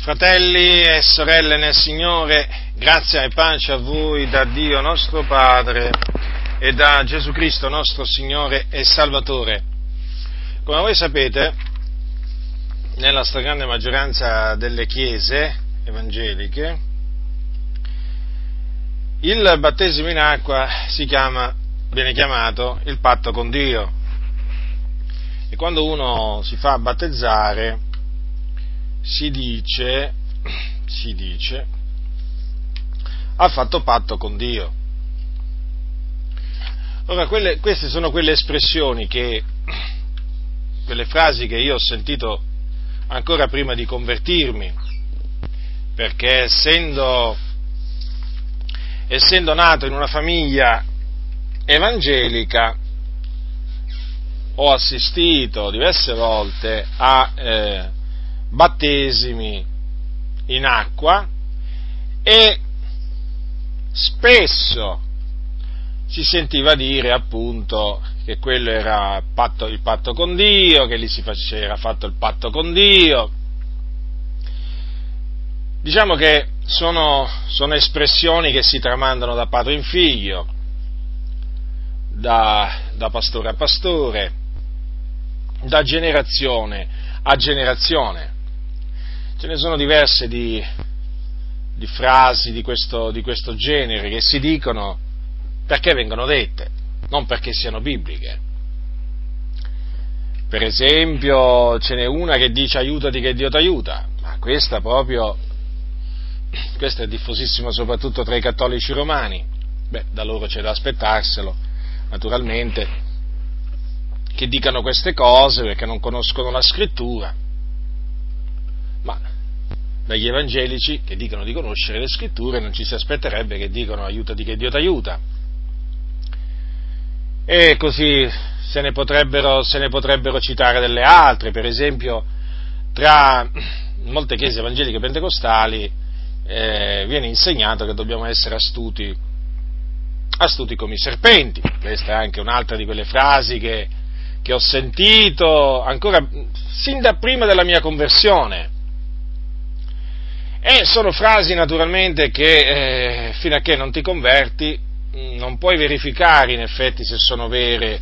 Fratelli e sorelle nel Signore, grazia e pace a voi da Dio nostro Padre e da Gesù Cristo nostro Signore e Salvatore. Come voi sapete, nella stragrande maggioranza delle chiese evangeliche, il battesimo in acqua chiama, viene chiamato il patto con Dio. E quando uno si fa battezzare, si dice, si dice, ha fatto patto con Dio. Ora, quelle, queste sono quelle espressioni che, quelle frasi che io ho sentito ancora prima di convertirmi, perché essendo, essendo nato in una famiglia evangelica, ho assistito diverse volte a eh, battesimi in acqua e spesso si sentiva dire appunto che quello era patto, il patto con Dio, che lì si era fatto il patto con Dio. Diciamo che sono, sono espressioni che si tramandano da padre in figlio, da, da pastore a pastore, da generazione a generazione. Ce ne sono diverse di, di frasi di questo, di questo genere che si dicono perché vengono dette, non perché siano bibliche. Per esempio, ce n'è una che dice aiutati che Dio ti aiuta, ma questa proprio, questa è diffusissima soprattutto tra i cattolici romani. Beh, da loro c'è da aspettarselo, naturalmente, che dicano queste cose perché non conoscono la scrittura. Dagli evangelici che dicono di conoscere le scritture, non ci si aspetterebbe che dicano aiutati che Dio ti aiuta. E così se ne, potrebbero, se ne potrebbero citare delle altre, per esempio tra molte chiese evangeliche pentecostali eh, viene insegnato che dobbiamo essere astuti, astuti come i serpenti. Questa è anche un'altra di quelle frasi che, che ho sentito ancora sin da prima della mia conversione e sono frasi naturalmente che eh, fino a che non ti converti mm, non puoi verificare in effetti se sono vere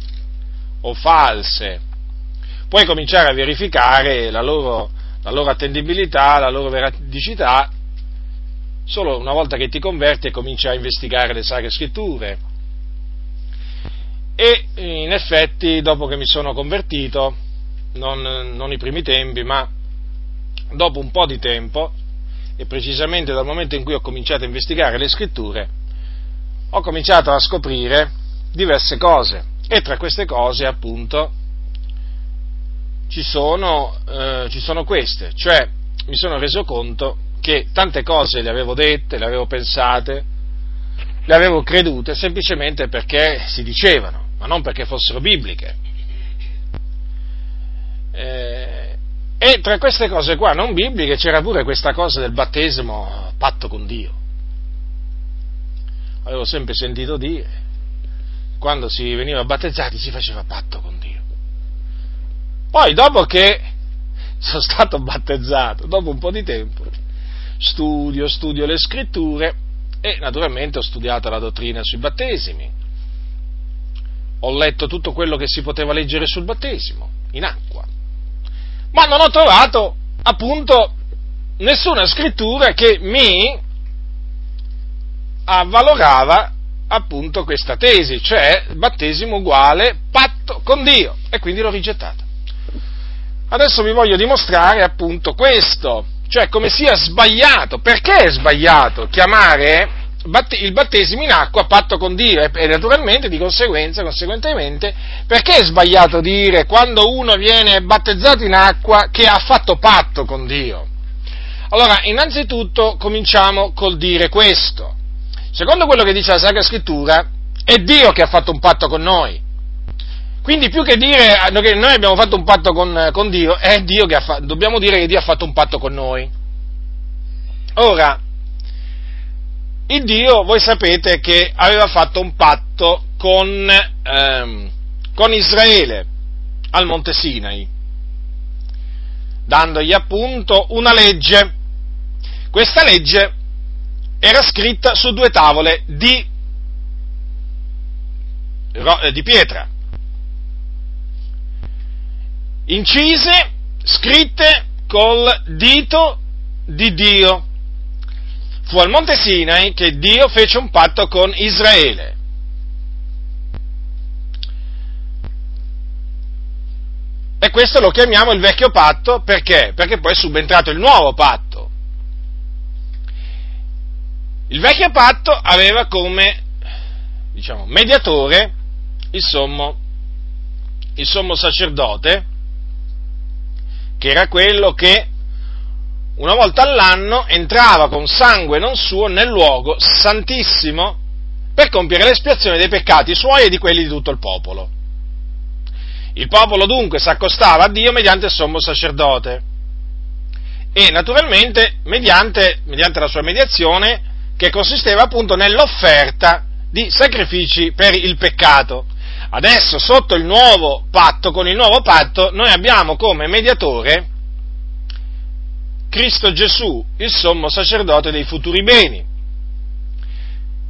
o false. Puoi cominciare a verificare la loro, la loro attendibilità, la loro veridicità solo una volta che ti converti e cominci a investigare le sacre scritture. E in effetti, dopo che mi sono convertito, non, non i primi tempi, ma dopo un po' di tempo, e precisamente dal momento in cui ho cominciato a investigare le scritture, ho cominciato a scoprire diverse cose e tra queste cose appunto ci sono, eh, ci sono queste, cioè mi sono reso conto che tante cose le avevo dette, le avevo pensate, le avevo credute semplicemente perché si dicevano, ma non perché fossero bibliche. Eh, e tra queste cose qua non bibliche c'era pure questa cosa del battesimo patto con Dio. Avevo sempre sentito dire, quando si veniva battezzati si faceva patto con Dio. Poi dopo che sono stato battezzato, dopo un po' di tempo, studio, studio le scritture e naturalmente ho studiato la dottrina sui battesimi. Ho letto tutto quello che si poteva leggere sul battesimo, in acqua ma non ho trovato appunto nessuna scrittura che mi avvalorava appunto questa tesi, cioè battesimo uguale patto con Dio, e quindi l'ho rigettata. Adesso vi voglio dimostrare appunto questo, cioè come sia sbagliato, perché è sbagliato chiamare il battesimo in acqua patto con Dio e, naturalmente di conseguenza, conseguentemente, perché è sbagliato dire quando uno viene battezzato in acqua che ha fatto patto con Dio? Allora, innanzitutto cominciamo col dire questo. Secondo quello che dice la Sacra Scrittura, è Dio che ha fatto un patto con noi. Quindi più che dire che noi abbiamo fatto un patto con, con Dio, è Dio che ha fatto, dobbiamo dire che Dio ha fatto un patto con noi. Ora, il Dio, voi sapete che aveva fatto un patto con, ehm, con Israele al Monte Sinai, dandogli appunto una legge, questa legge era scritta su due tavole di, eh, di pietra, incise, scritte col dito di Dio. Fu al Monte Sinai che Dio fece un patto con Israele. E questo lo chiamiamo il vecchio patto perché? Perché poi è subentrato il nuovo patto. Il vecchio patto aveva come, diciamo, mediatore il sommo, il sommo sacerdote, che era quello che una volta all'anno entrava con sangue non suo nel luogo santissimo per compiere l'espiazione dei peccati suoi e di quelli di tutto il popolo. Il popolo dunque si accostava a Dio mediante il sommo sacerdote e naturalmente mediante, mediante la sua mediazione che consisteva appunto nell'offerta di sacrifici per il peccato. Adesso sotto il nuovo patto, con il nuovo patto, noi abbiamo come mediatore Cristo Gesù, il sommo sacerdote dei futuri beni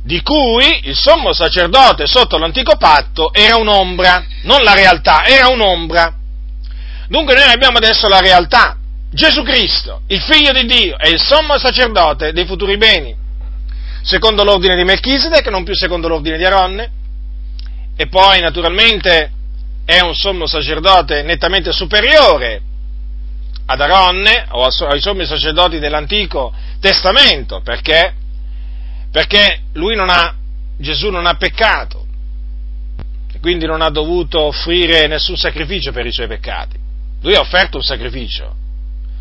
di cui il sommo sacerdote sotto l'antico patto era un'ombra, non la realtà, era un'ombra. Dunque noi abbiamo adesso la realtà. Gesù Cristo, il figlio di Dio, è il sommo sacerdote dei futuri beni, secondo l'ordine di Melchisedec, non più secondo l'ordine di Aronne, e poi naturalmente è un sommo sacerdote nettamente superiore ad Aronne o ai sommi sacerdoti dell'Antico Testamento, perché perché lui non ha, Gesù non ha peccato, e quindi non ha dovuto offrire nessun sacrificio per i suoi peccati. Lui ha offerto un sacrificio,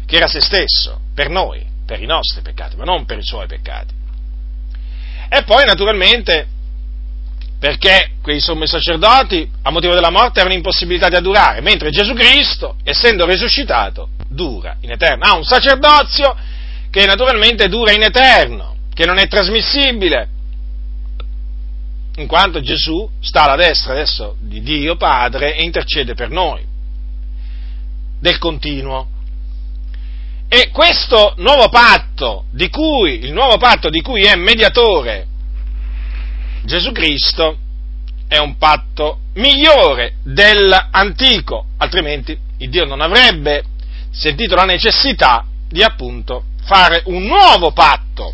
che era se stesso, per noi, per i nostri peccati, ma non per i suoi peccati. E poi, naturalmente, perché quei sommi sacerdoti, a motivo della morte, erano impossibilitati a durare, mentre Gesù Cristo, essendo risuscitato, dura in eterno. Ha un sacerdozio che naturalmente dura in eterno che non è trasmissibile, in quanto Gesù sta alla destra adesso di Dio Padre e intercede per noi, del continuo. E questo nuovo patto, di cui, il nuovo patto di cui è mediatore Gesù Cristo, è un patto migliore dell'antico, altrimenti il Dio non avrebbe sentito la necessità di appunto fare un nuovo patto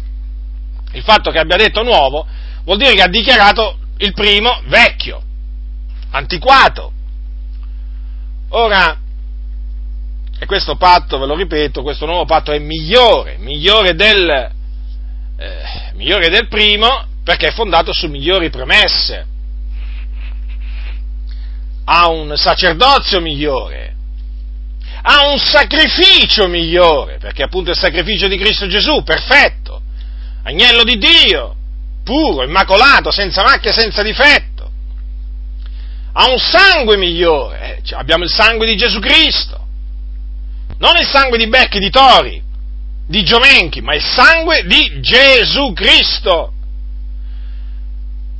il fatto che abbia detto nuovo vuol dire che ha dichiarato il primo vecchio, antiquato. Ora, e questo patto, ve lo ripeto, questo nuovo patto è migliore, migliore del, eh, migliore del primo perché è fondato su migliori promesse, ha un sacerdozio migliore, ha un sacrificio migliore, perché appunto è il sacrificio di Cristo Gesù, perfetto, agnello di Dio, puro, immacolato, senza macchia, senza difetto. Ha un sangue migliore, eh, abbiamo il sangue di Gesù Cristo, non il sangue di becchi, di tori, di giomenchi, ma il sangue di Gesù Cristo.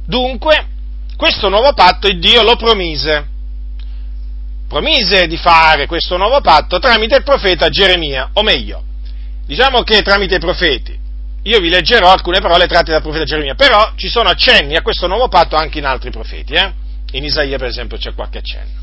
Dunque, questo nuovo patto il Dio lo promise. Promise di fare questo nuovo patto tramite il profeta Geremia, o meglio, diciamo che tramite i profeti, io vi leggerò alcune parole tratte dal profeta Geremia, però ci sono accenni a questo nuovo patto anche in altri profeti, eh? in Isaia per esempio c'è qualche accenno.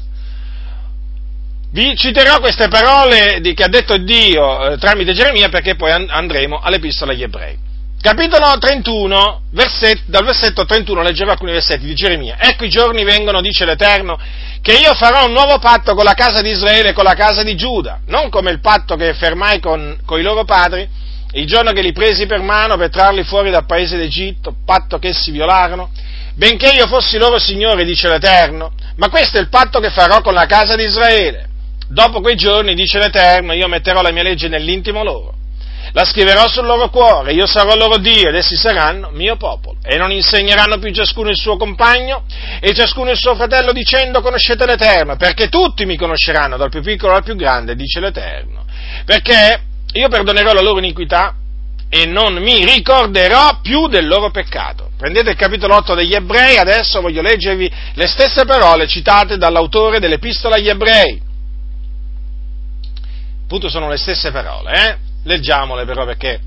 Vi citerò queste parole di, che ha detto Dio eh, tramite Geremia perché poi andremo all'epistola agli ebrei. Capitolo 31, verset, dal versetto 31 leggerò alcuni versetti di Geremia. Ecco i giorni vengono, dice l'Eterno, che io farò un nuovo patto con la casa di Israele e con la casa di Giuda, non come il patto che fermai con, con i loro padri, il giorno che li presi per mano per trarli fuori dal paese d'Egitto, patto che essi violarono, benché io fossi loro Signore, dice l'Eterno, ma questo è il patto che farò con la casa di Israele. Dopo quei giorni, dice l'Eterno, io metterò la mia legge nell'intimo loro, la scriverò sul loro cuore, io sarò loro Dio ed essi saranno mio popolo. E non insegneranno più ciascuno il suo compagno e ciascuno il suo fratello dicendo conoscete l'Eterno, perché tutti mi conosceranno, dal più piccolo al più grande, dice l'Eterno. Perché io perdonerò la loro iniquità e non mi ricorderò più del loro peccato. Prendete il capitolo 8 degli ebrei, adesso voglio leggervi le stesse parole citate dall'autore dell'epistola agli ebrei. Appunto sono le stesse parole, eh? Leggiamole però perché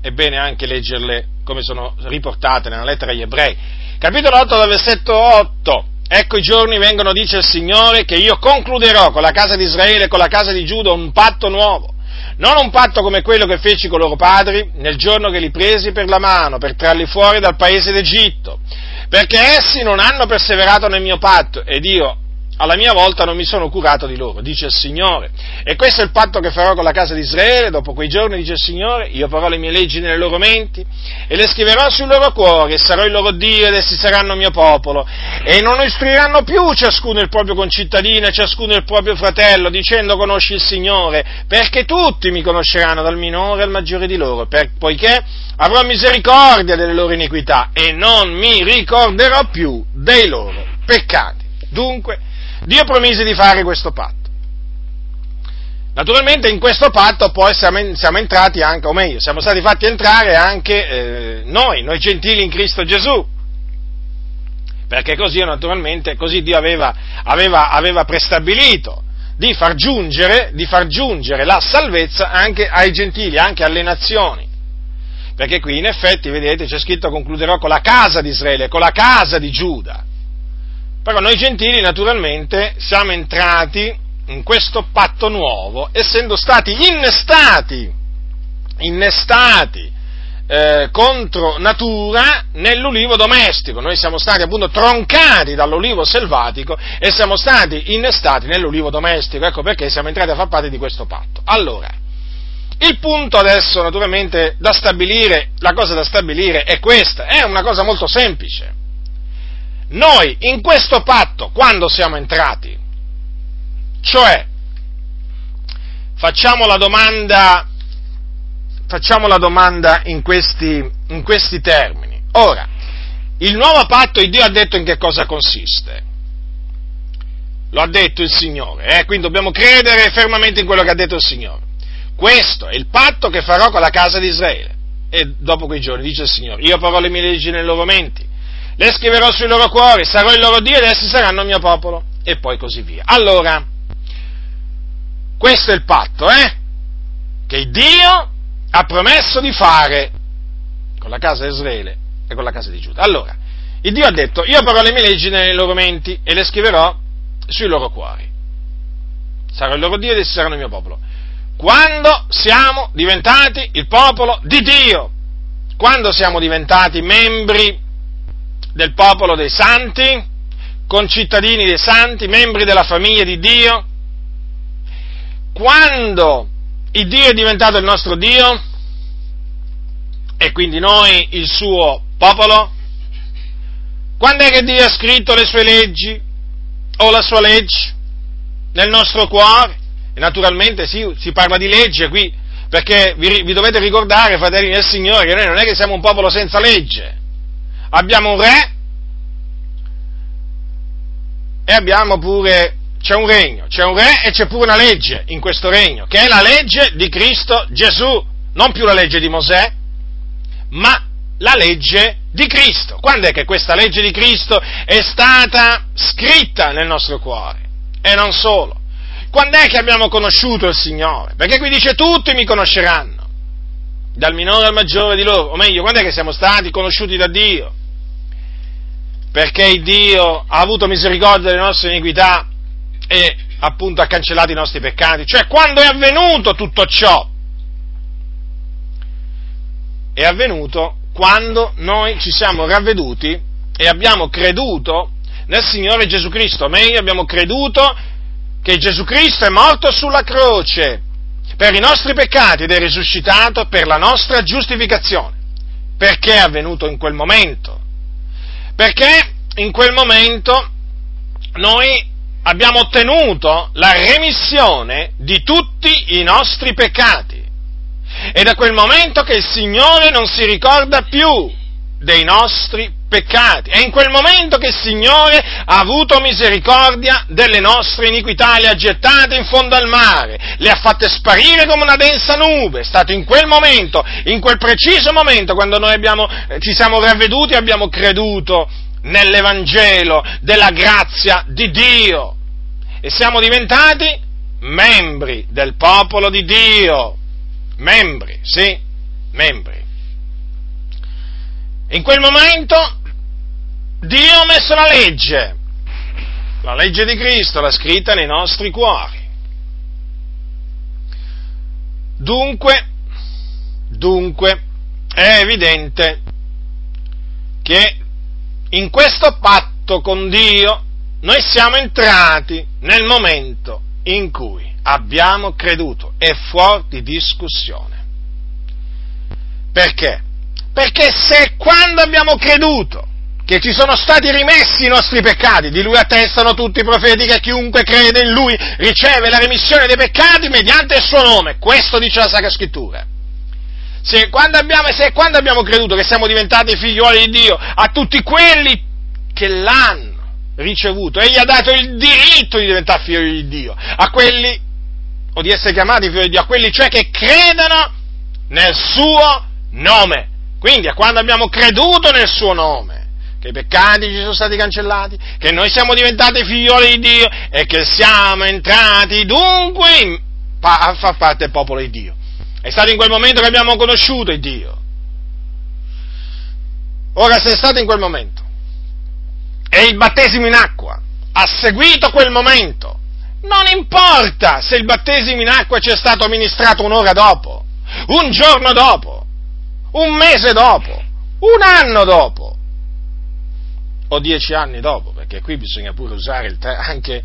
è bene anche leggerle come sono riportate nella lettera agli ebrei. Capitolo 8 dal versetto 8. Ecco i giorni vengono, dice il Signore, che io concluderò con la casa di Israele e con la casa di Giuda un patto nuovo. Non un patto come quello che feci con loro padri nel giorno che li presi per la mano per trarli fuori dal paese d'Egitto, perché essi non hanno perseverato nel mio patto ed io alla mia volta non mi sono curato di loro, dice il Signore. E questo è il patto che farò con la casa di Israele, dopo quei giorni, dice il Signore, io farò le mie leggi nelle loro menti e le scriverò sui loro cuori e sarò il loro Dio ed essi saranno mio popolo. E non istruiranno più ciascuno il proprio concittadino e ciascuno il proprio fratello, dicendo conosci il Signore, perché tutti mi conosceranno dal minore al maggiore di loro, per, poiché avrò misericordia delle loro iniquità e non mi ricorderò più dei loro peccati. Dunque, Dio promise di fare questo patto. Naturalmente in questo patto poi siamo, siamo entrati anche, o meglio, siamo stati fatti entrare anche eh, noi, noi gentili in Cristo Gesù. Perché così naturalmente, così Dio aveva, aveva, aveva prestabilito di far, giungere, di far giungere la salvezza anche ai gentili, anche alle nazioni. Perché qui in effetti, vedete, c'è scritto concluderò con la casa di Israele, con la casa di Giuda. Però noi gentili naturalmente siamo entrati in questo patto nuovo, essendo stati innestati, innestati eh, contro natura nell'ulivo domestico. Noi siamo stati appunto troncati dall'ulivo selvatico e siamo stati innestati nell'ulivo domestico. Ecco perché siamo entrati a far parte di questo patto. Allora, il punto adesso naturalmente da stabilire, la cosa da stabilire è questa, è una cosa molto semplice noi in questo patto, quando siamo entrati, cioè, facciamo la domanda, facciamo la domanda in questi, in questi termini. Ora, il nuovo patto, il Dio ha detto in che cosa consiste. Lo ha detto il Signore, eh? quindi dobbiamo credere fermamente in quello che ha detto il Signore. Questo è il patto che farò con la casa di Israele. E dopo quei giorni, dice il Signore, io porrò le mie leggi nei loro menti le scriverò sui loro cuori, sarò il loro Dio ed essi saranno il mio popolo, e poi così via. Allora, questo è il patto, eh? Che Dio ha promesso di fare con la casa di Israele e con la casa di Giuda. Allora, il Dio ha detto, io porrò le mie leggi nei loro menti e le scriverò sui loro cuori. Sarò il loro Dio ed essi saranno il mio popolo. Quando siamo diventati il popolo di Dio, quando siamo diventati membri del popolo dei santi, concittadini dei santi, membri della famiglia di Dio. Quando il Dio è diventato il nostro Dio e quindi noi il suo popolo, quando è che Dio ha scritto le sue leggi o la sua legge nel nostro cuore? E naturalmente sì, si parla di legge qui, perché vi, vi dovete ricordare, fratelli del Signore, che noi non è che siamo un popolo senza legge abbiamo un re e abbiamo pure, c'è un regno, c'è un re e c'è pure una legge in questo regno, che è la legge di Cristo Gesù, non più la legge di Mosè, ma la legge di Cristo. Quando è che questa legge di Cristo è stata scritta nel nostro cuore? E non solo. Quando è che abbiamo conosciuto il Signore? Perché qui dice tutti mi conosceranno, dal minore al maggiore di loro, o meglio, quando è che siamo stati conosciuti da Dio? perché Dio ha avuto misericordia delle nostre iniquità e appunto ha cancellato i nostri peccati. Cioè, quando è avvenuto tutto ciò? È avvenuto quando noi ci siamo ravveduti e abbiamo creduto nel Signore Gesù Cristo, o meglio abbiamo creduto che Gesù Cristo è morto sulla croce per i nostri peccati ed è risuscitato per la nostra giustificazione. Perché è avvenuto in quel momento? Perché in quel momento noi abbiamo ottenuto la remissione di tutti i nostri peccati. È da quel momento che il Signore non si ricorda più dei nostri peccati. È in quel momento che il Signore ha avuto misericordia delle nostre iniquità, le ha gettate in fondo al mare, le ha fatte sparire come una densa nube. È stato in quel momento, in quel preciso momento, quando noi abbiamo, eh, ci siamo ravveduti e abbiamo creduto nell'Evangelo della grazia di Dio e siamo diventati membri del popolo di Dio. Membri, sì, membri. In quel momento Dio ha messo la legge, la legge di Cristo, l'ha scritta nei nostri cuori. Dunque, dunque, è evidente che in questo patto con Dio noi siamo entrati nel momento in cui abbiamo creduto, è fuori di discussione. Perché? Perché se quando abbiamo creduto che ci sono stati rimessi i nostri peccati, di lui attestano tutti i profeti che chiunque crede in lui riceve la remissione dei peccati mediante il suo nome, questo dice la Sacra Scrittura. Se quando, abbiamo, se quando abbiamo creduto che siamo diventati figlioli di Dio, a tutti quelli che l'hanno ricevuto, egli ha dato il diritto di diventare figlioli di Dio, a quelli, o di essere chiamati figli di Dio, a quelli cioè che credono nel suo nome. Quindi a quando abbiamo creduto nel suo nome, che i peccati ci sono stati cancellati, che noi siamo diventati figlioli di Dio e che siamo entrati dunque in, a far parte del popolo di Dio. È stato in quel momento che abbiamo conosciuto il Dio. Ora, se è stato in quel momento e il battesimo in acqua ha seguito quel momento, non importa se il battesimo in acqua ci è stato amministrato un'ora dopo, un giorno dopo, un mese dopo, un anno dopo, o dieci anni dopo, perché qui bisogna pure usare te- anche,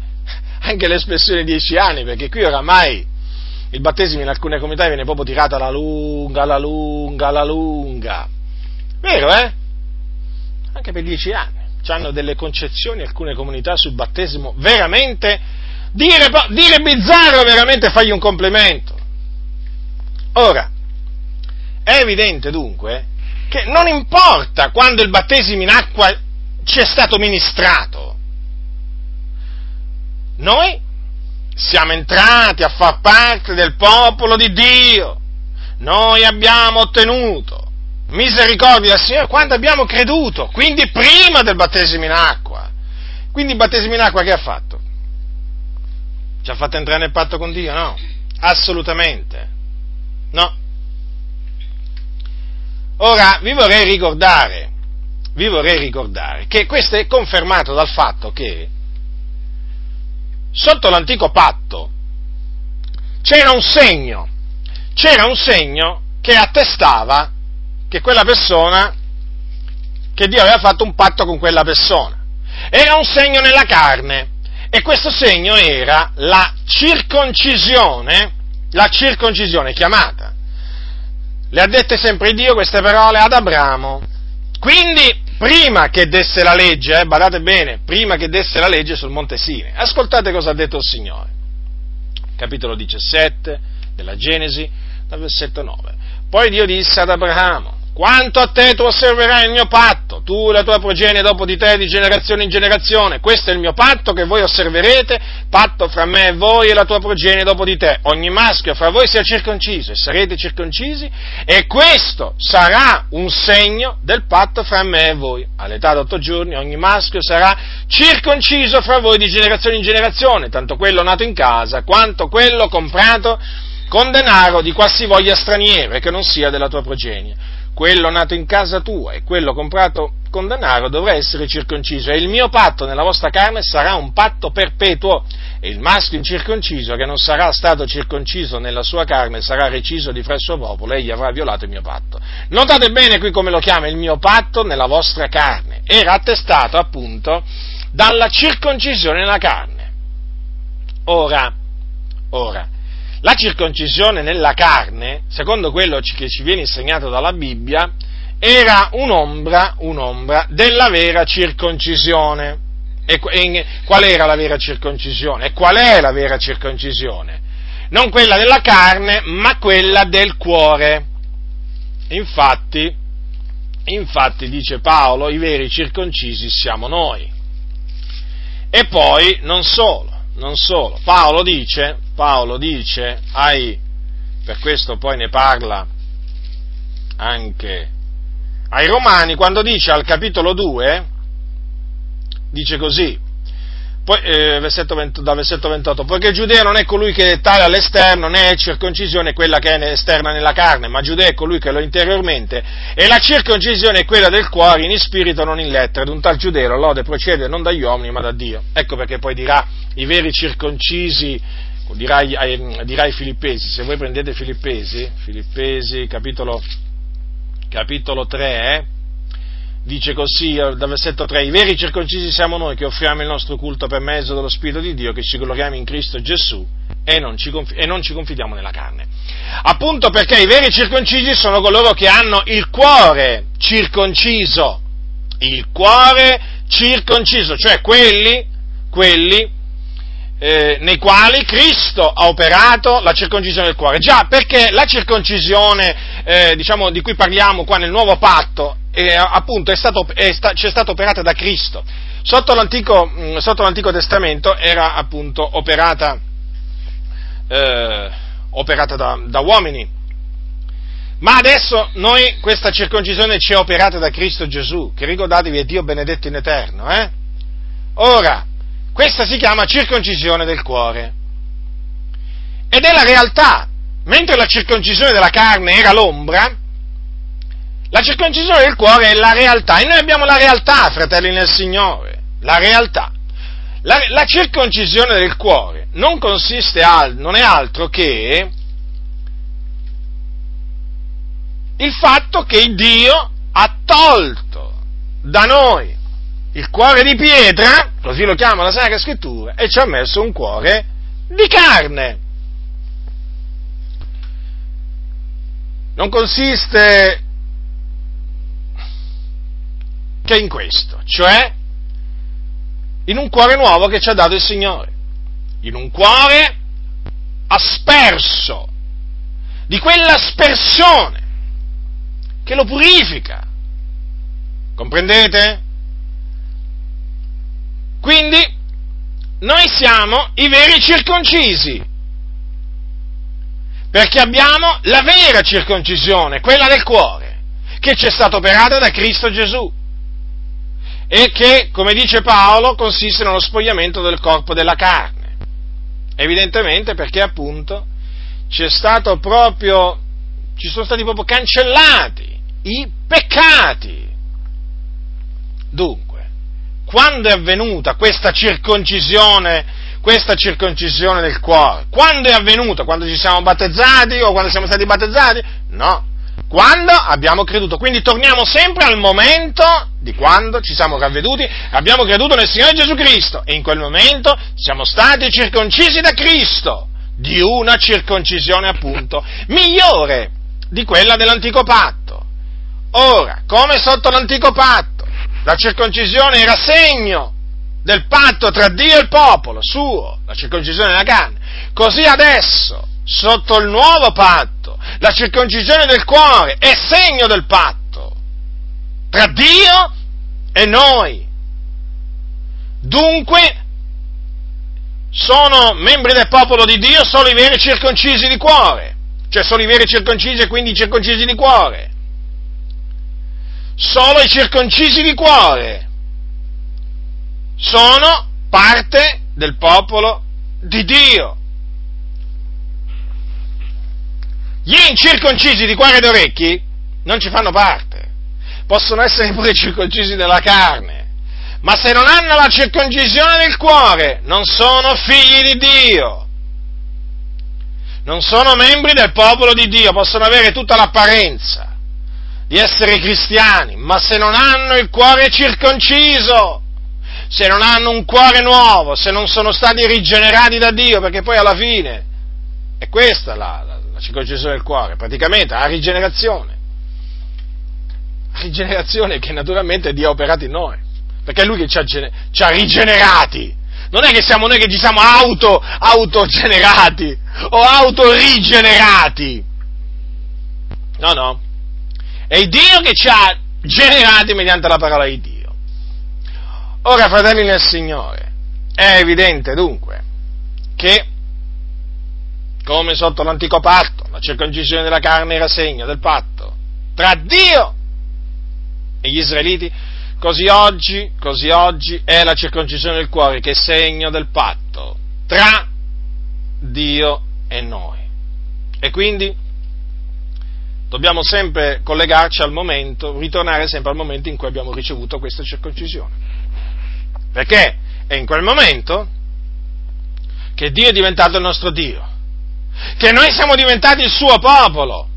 anche l'espressione dieci anni, perché qui oramai il battesimo in alcune comunità viene proprio tirato alla lunga, alla lunga, alla lunga. Vero, eh? Anche per dieci anni. Hanno delle concezioni alcune comunità sul battesimo veramente, dire, dire bizzarro veramente fargli un complimento. Ora, è evidente dunque che non importa quando il battesimo in acqua ci è stato ministrato, noi siamo entrati a far parte del popolo di Dio, noi abbiamo ottenuto misericordia del Signore quando abbiamo creduto, quindi prima del battesimo in acqua. Quindi il battesimo in acqua che ha fatto? Ci ha fatto entrare nel patto con Dio? No, assolutamente. No. Ora vi vorrei ricordare, vi vorrei ricordare che questo è confermato dal fatto che sotto l'antico patto c'era un segno, c'era un segno che attestava che quella persona, che Dio aveva fatto un patto con quella persona. Era un segno nella carne e questo segno era la circoncisione, la circoncisione chiamata le ha dette sempre Dio queste parole ad Abramo. Quindi, prima che desse la legge, eh, badate bene, prima che desse la legge sul Monte Sine, ascoltate cosa ha detto il Signore. Capitolo 17 della Genesi, dal versetto 9. Poi Dio disse ad Abramo, quanto a te tu osserverai il mio patto, tu e la tua progenie dopo di te di generazione in generazione. Questo è il mio patto che voi osserverete, patto fra me e voi e la tua progenie dopo di te. Ogni maschio fra voi sia circonciso e sarete circoncisi e questo sarà un segno del patto fra me e voi. All'età di otto giorni ogni maschio sarà circonciso fra voi di generazione in generazione, tanto quello nato in casa quanto quello comprato con denaro di qualsivoglia straniero che non sia della tua progenie quello nato in casa tua e quello comprato con denaro dovrà essere circonciso e il mio patto nella vostra carne sarà un patto perpetuo e il maschio incirconciso che non sarà stato circonciso nella sua carne sarà reciso di fra il suo popolo e egli avrà violato il mio patto. Notate bene qui come lo chiama il mio patto nella vostra carne. Era attestato appunto dalla circoncisione nella carne. Ora, ora, la circoncisione nella carne, secondo quello che ci viene insegnato dalla Bibbia, era un'ombra, un'ombra della vera circoncisione. E qual era la vera circoncisione? E qual è la vera circoncisione? Non quella della carne, ma quella del cuore. Infatti, infatti dice Paolo, i veri circoncisi siamo noi. E poi, non solo, non solo, Paolo dice, Paolo dice ai, per questo poi ne parla anche ai Romani, quando dice al capitolo 2, dice così, poi, eh, versetto 20, dal versetto 28, poiché il giudeo non è colui che è tale all'esterno, né è circoncisione quella che è esterna nella carne, ma giudeo è colui che lo è interiormente, e la circoncisione è quella del cuore, in spirito, non in lettera, ed un tal giudeo lode procede non dagli uomini, ma da Dio. Ecco perché poi dirà i veri circoncisi, dirai ai filippesi, se voi prendete Filippesi, Filippesi capitolo, capitolo 3, eh, dice così dal versetto 3, i veri circoncisi siamo noi che offriamo il nostro culto per mezzo dello Spirito di Dio, che ci gloriamo in Cristo Gesù e non, ci, e non ci confidiamo nella carne. Appunto perché i veri circoncisi sono coloro che hanno il cuore circonciso, il cuore circonciso, cioè quelli, quelli eh, nei quali Cristo ha operato la circoncisione del cuore. Già, perché la circoncisione, eh, diciamo, di cui parliamo qua nel nuovo patto, eh, appunto è stato, è sta, c'è stata operata da Cristo. Sotto l'Antico, mh, sotto l'Antico Testamento era appunto operata, eh, operata da, da, uomini. Ma adesso noi questa circoncisione ci è operata da Cristo Gesù, che ricordatevi è Dio benedetto in eterno. Eh? Ora, questa si chiama circoncisione del cuore. Ed è la realtà. Mentre la circoncisione della carne era l'ombra, la circoncisione del cuore è la realtà e noi abbiamo la realtà, fratelli nel Signore, la realtà. La, la circoncisione del cuore non consiste al, non è altro che il fatto che Dio ha tolto da noi il cuore di pietra, così lo chiama la Sacra Scrittura, e ci ha messo un cuore di carne. Non consiste che in questo, cioè in un cuore nuovo che ci ha dato il Signore, in un cuore asperso, di quella aspersione che lo purifica. Comprendete? Quindi noi siamo i veri circoncisi, perché abbiamo la vera circoncisione, quella del cuore, che ci è stata operata da Cristo Gesù e che, come dice Paolo, consiste nello spogliamento del corpo della carne. Evidentemente perché appunto stato proprio, ci sono stati proprio cancellati i peccati. Dunque, quando è avvenuta questa circoncisione, questa circoncisione del cuore? Quando è avvenuta? Quando ci siamo battezzati o quando siamo stati battezzati? No, quando abbiamo creduto. Quindi torniamo sempre al momento di quando ci siamo ravveduti, abbiamo creduto nel Signore Gesù Cristo e in quel momento siamo stati circoncisi da Cristo, di una circoncisione appunto migliore di quella dell'antico patto. Ora, come sotto l'antico patto, la circoncisione era segno del patto tra Dio e il popolo suo, la circoncisione della carne, così adesso, sotto il nuovo patto, la circoncisione del cuore è segno del patto tra Dio e noi. Dunque, sono membri del popolo di Dio solo i veri circoncisi di cuore, cioè solo i veri circoncisi e quindi i circoncisi di cuore. Solo i circoncisi di cuore sono parte del popolo di Dio. Gli incirconcisi di cuore ed orecchi non ci fanno parte. Possono essere pure circoncisi della carne. Ma se non hanno la circoncisione del cuore, non sono figli di Dio. Non sono membri del popolo di Dio, possono avere tutta l'apparenza di essere cristiani, ma se non hanno il cuore circonciso, se non hanno un cuore nuovo, se non sono stati rigenerati da Dio, perché poi alla fine è questa la, circoncisione del cuore, praticamente la rigenerazione. Rigenerazione che naturalmente Dio ha operato in noi, perché è Lui che ci ha, ci ha rigenerati. Non è che siamo noi che ci siamo auto, autogenerati o autorigenerati. No, no. È Dio che ci ha generati mediante la parola di Dio. Ora, fratelli nel Signore, è evidente dunque che come sotto l'antico patto, la circoncisione della carne era segno del patto tra Dio e gli israeliti, così oggi, così oggi è la circoncisione del cuore che è segno del patto tra Dio e noi. E quindi dobbiamo sempre collegarci al momento, ritornare sempre al momento in cui abbiamo ricevuto questa circoncisione. Perché è in quel momento che Dio è diventato il nostro Dio, che noi siamo diventati il suo popolo.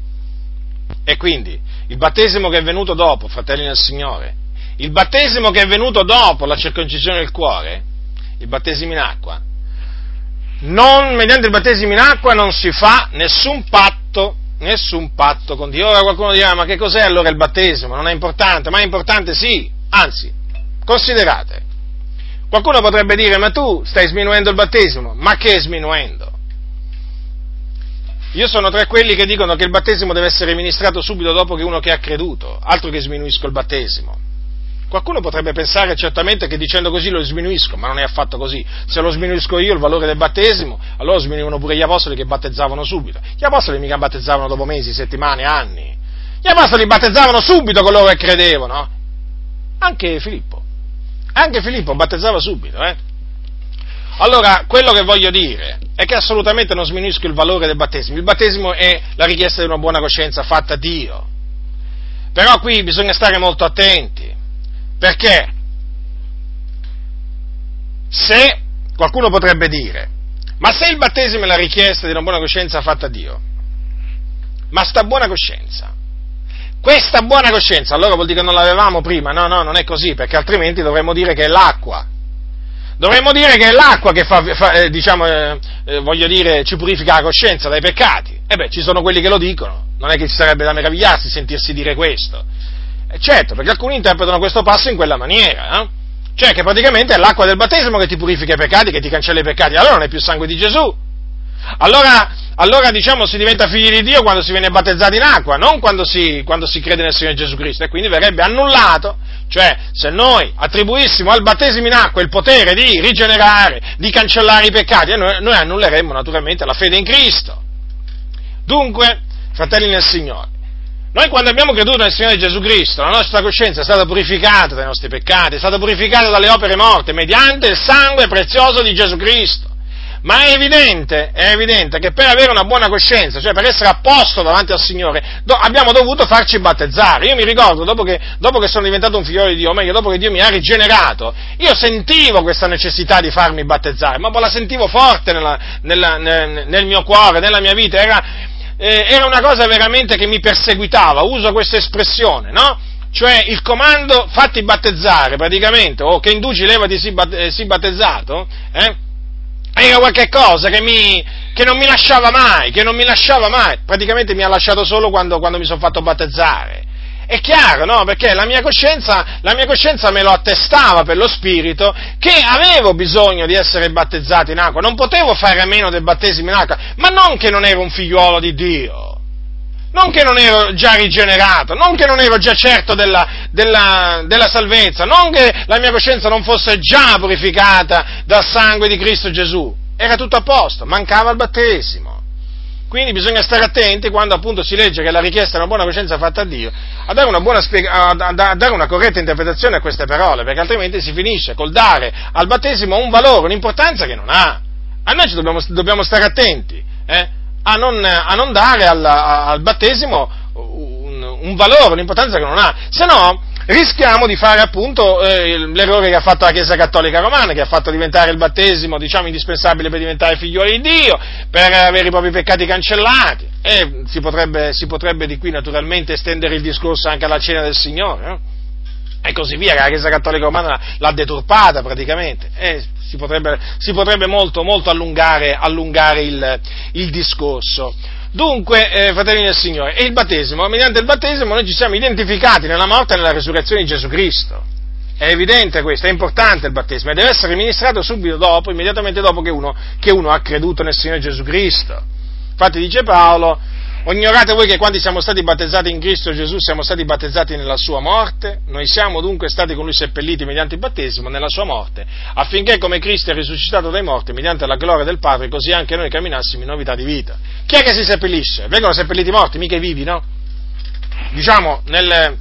E quindi il battesimo che è venuto dopo, fratelli del Signore, il battesimo che è venuto dopo la circoncisione del cuore, il battesimo in acqua, non, mediante il battesimo in acqua non si fa nessun patto, nessun patto con Dio. Ora qualcuno dirà, ma che cos'è allora il battesimo? Non è importante, ma è importante sì, anzi, considerate, qualcuno potrebbe dire, ma tu stai sminuendo il battesimo, ma che sminuendo? Io sono tra quelli che dicono che il battesimo deve essere ministrato subito dopo che uno che ha creduto, altro che sminuisco il battesimo. Qualcuno potrebbe pensare certamente che dicendo così lo sminuisco, ma non è affatto così. Se lo sminuisco io il valore del battesimo, allora sminuivano pure gli apostoli che battezzavano subito. Gli apostoli mica battezzavano dopo mesi, settimane, anni. Gli apostoli battezzavano subito coloro che credevano. Anche Filippo. Anche Filippo battezzava subito, eh? Allora, quello che voglio dire è che assolutamente non sminuisco il valore del battesimo. Il battesimo è la richiesta di una buona coscienza fatta a Dio. Però qui bisogna stare molto attenti, perché se qualcuno potrebbe dire, ma se il battesimo è la richiesta di una buona coscienza fatta a Dio, ma sta buona coscienza, questa buona coscienza allora vuol dire che non l'avevamo prima? No, no, non è così, perché altrimenti dovremmo dire che è l'acqua Dovremmo dire che è l'acqua che fa, fa eh, diciamo, eh, eh, voglio dire, ci purifica la coscienza dai peccati. E beh, ci sono quelli che lo dicono, non è che ci sarebbe da meravigliarsi sentirsi dire questo. E certo, perché alcuni interpretano questo passo in quella maniera, eh? cioè che praticamente è l'acqua del battesimo che ti purifica i peccati, che ti cancella i peccati, allora non è più sangue di Gesù. Allora, allora diciamo si diventa figli di Dio quando si viene battezzati in acqua, non quando si, quando si crede nel Signore Gesù Cristo, e quindi verrebbe annullato cioè, se noi attribuissimo al battesimo in acqua il potere di rigenerare, di cancellare i peccati, noi, noi annulleremmo naturalmente la fede in Cristo. Dunque, fratelli nel Signore, noi quando abbiamo creduto nel Signore Gesù Cristo, la nostra coscienza è stata purificata dai nostri peccati, è stata purificata dalle opere morte mediante il sangue prezioso di Gesù Cristo. Ma è evidente, è evidente che per avere una buona coscienza, cioè per essere a posto davanti al Signore, do, abbiamo dovuto farci battezzare. Io mi ricordo, dopo che, dopo che, sono diventato un figlio di Dio, o meglio, dopo che Dio mi ha rigenerato, io sentivo questa necessità di farmi battezzare, ma la sentivo forte nella, nella, nel, nel, mio cuore, nella mia vita, era, eh, era una cosa veramente che mi perseguitava, uso questa espressione, no? cioè il comando fatti battezzare praticamente, o che induci levati si, battezzato, eh, era qualche cosa che, mi, che, non mi lasciava mai, che non mi lasciava mai, praticamente mi ha lasciato solo quando, quando mi sono fatto battezzare. È chiaro, no? Perché la mia, la mia, coscienza, me lo attestava per lo Spirito che avevo bisogno di essere battezzato in acqua, non potevo fare a meno del battesimo in acqua, ma non che non ero un figliuolo di Dio, non che non ero già rigenerato, non che non ero già certo della, della, della, salvezza, non che la mia coscienza non fosse già purificata dal sangue di Cristo Gesù. Era tutto a posto, mancava il battesimo. Quindi bisogna stare attenti quando appunto si legge che la richiesta è una buona coscienza fatta a Dio, a dare una, buona a dare una corretta interpretazione a queste parole, perché altrimenti si finisce col dare al battesimo un valore, un'importanza che non ha. A noi ci dobbiamo, dobbiamo stare attenti. Eh? a non, a non dare al, al battesimo un, un, valore, un'importanza che non ha, se no rischiamo di fare appunto eh, l'errore che ha fatto la Chiesa Cattolica Romana, che ha fatto diventare il battesimo, diciamo, indispensabile per diventare figlioli di Dio, per avere i propri peccati cancellati, e si potrebbe, si potrebbe di qui naturalmente estendere il discorso anche alla cena del Signore, no? e così via, che la Chiesa Cattolica Romana l'ha deturpata praticamente, e si potrebbe, si potrebbe molto, molto allungare, allungare il, il, discorso. Dunque, eh, fratelli del Signore, e il battesimo, mediante il battesimo noi ci siamo identificati nella morte e nella resurrezione di Gesù Cristo. È evidente questo, è importante il battesimo e deve essere ministrato subito dopo, immediatamente dopo che uno, che uno ha creduto nel Signore Gesù Cristo. Infatti dice Paolo, ignorate voi che quando siamo stati battezzati in Cristo Gesù siamo stati battezzati nella sua morte? Noi siamo dunque stati con lui seppelliti mediante il battesimo nella sua morte, affinché come Cristo è risuscitato dai morti mediante la gloria del Padre, così anche noi camminassimo in novità di vita. Chi è che si seppellisce? Vengono seppelliti morti, mica i vivi, no? Diciamo, nel,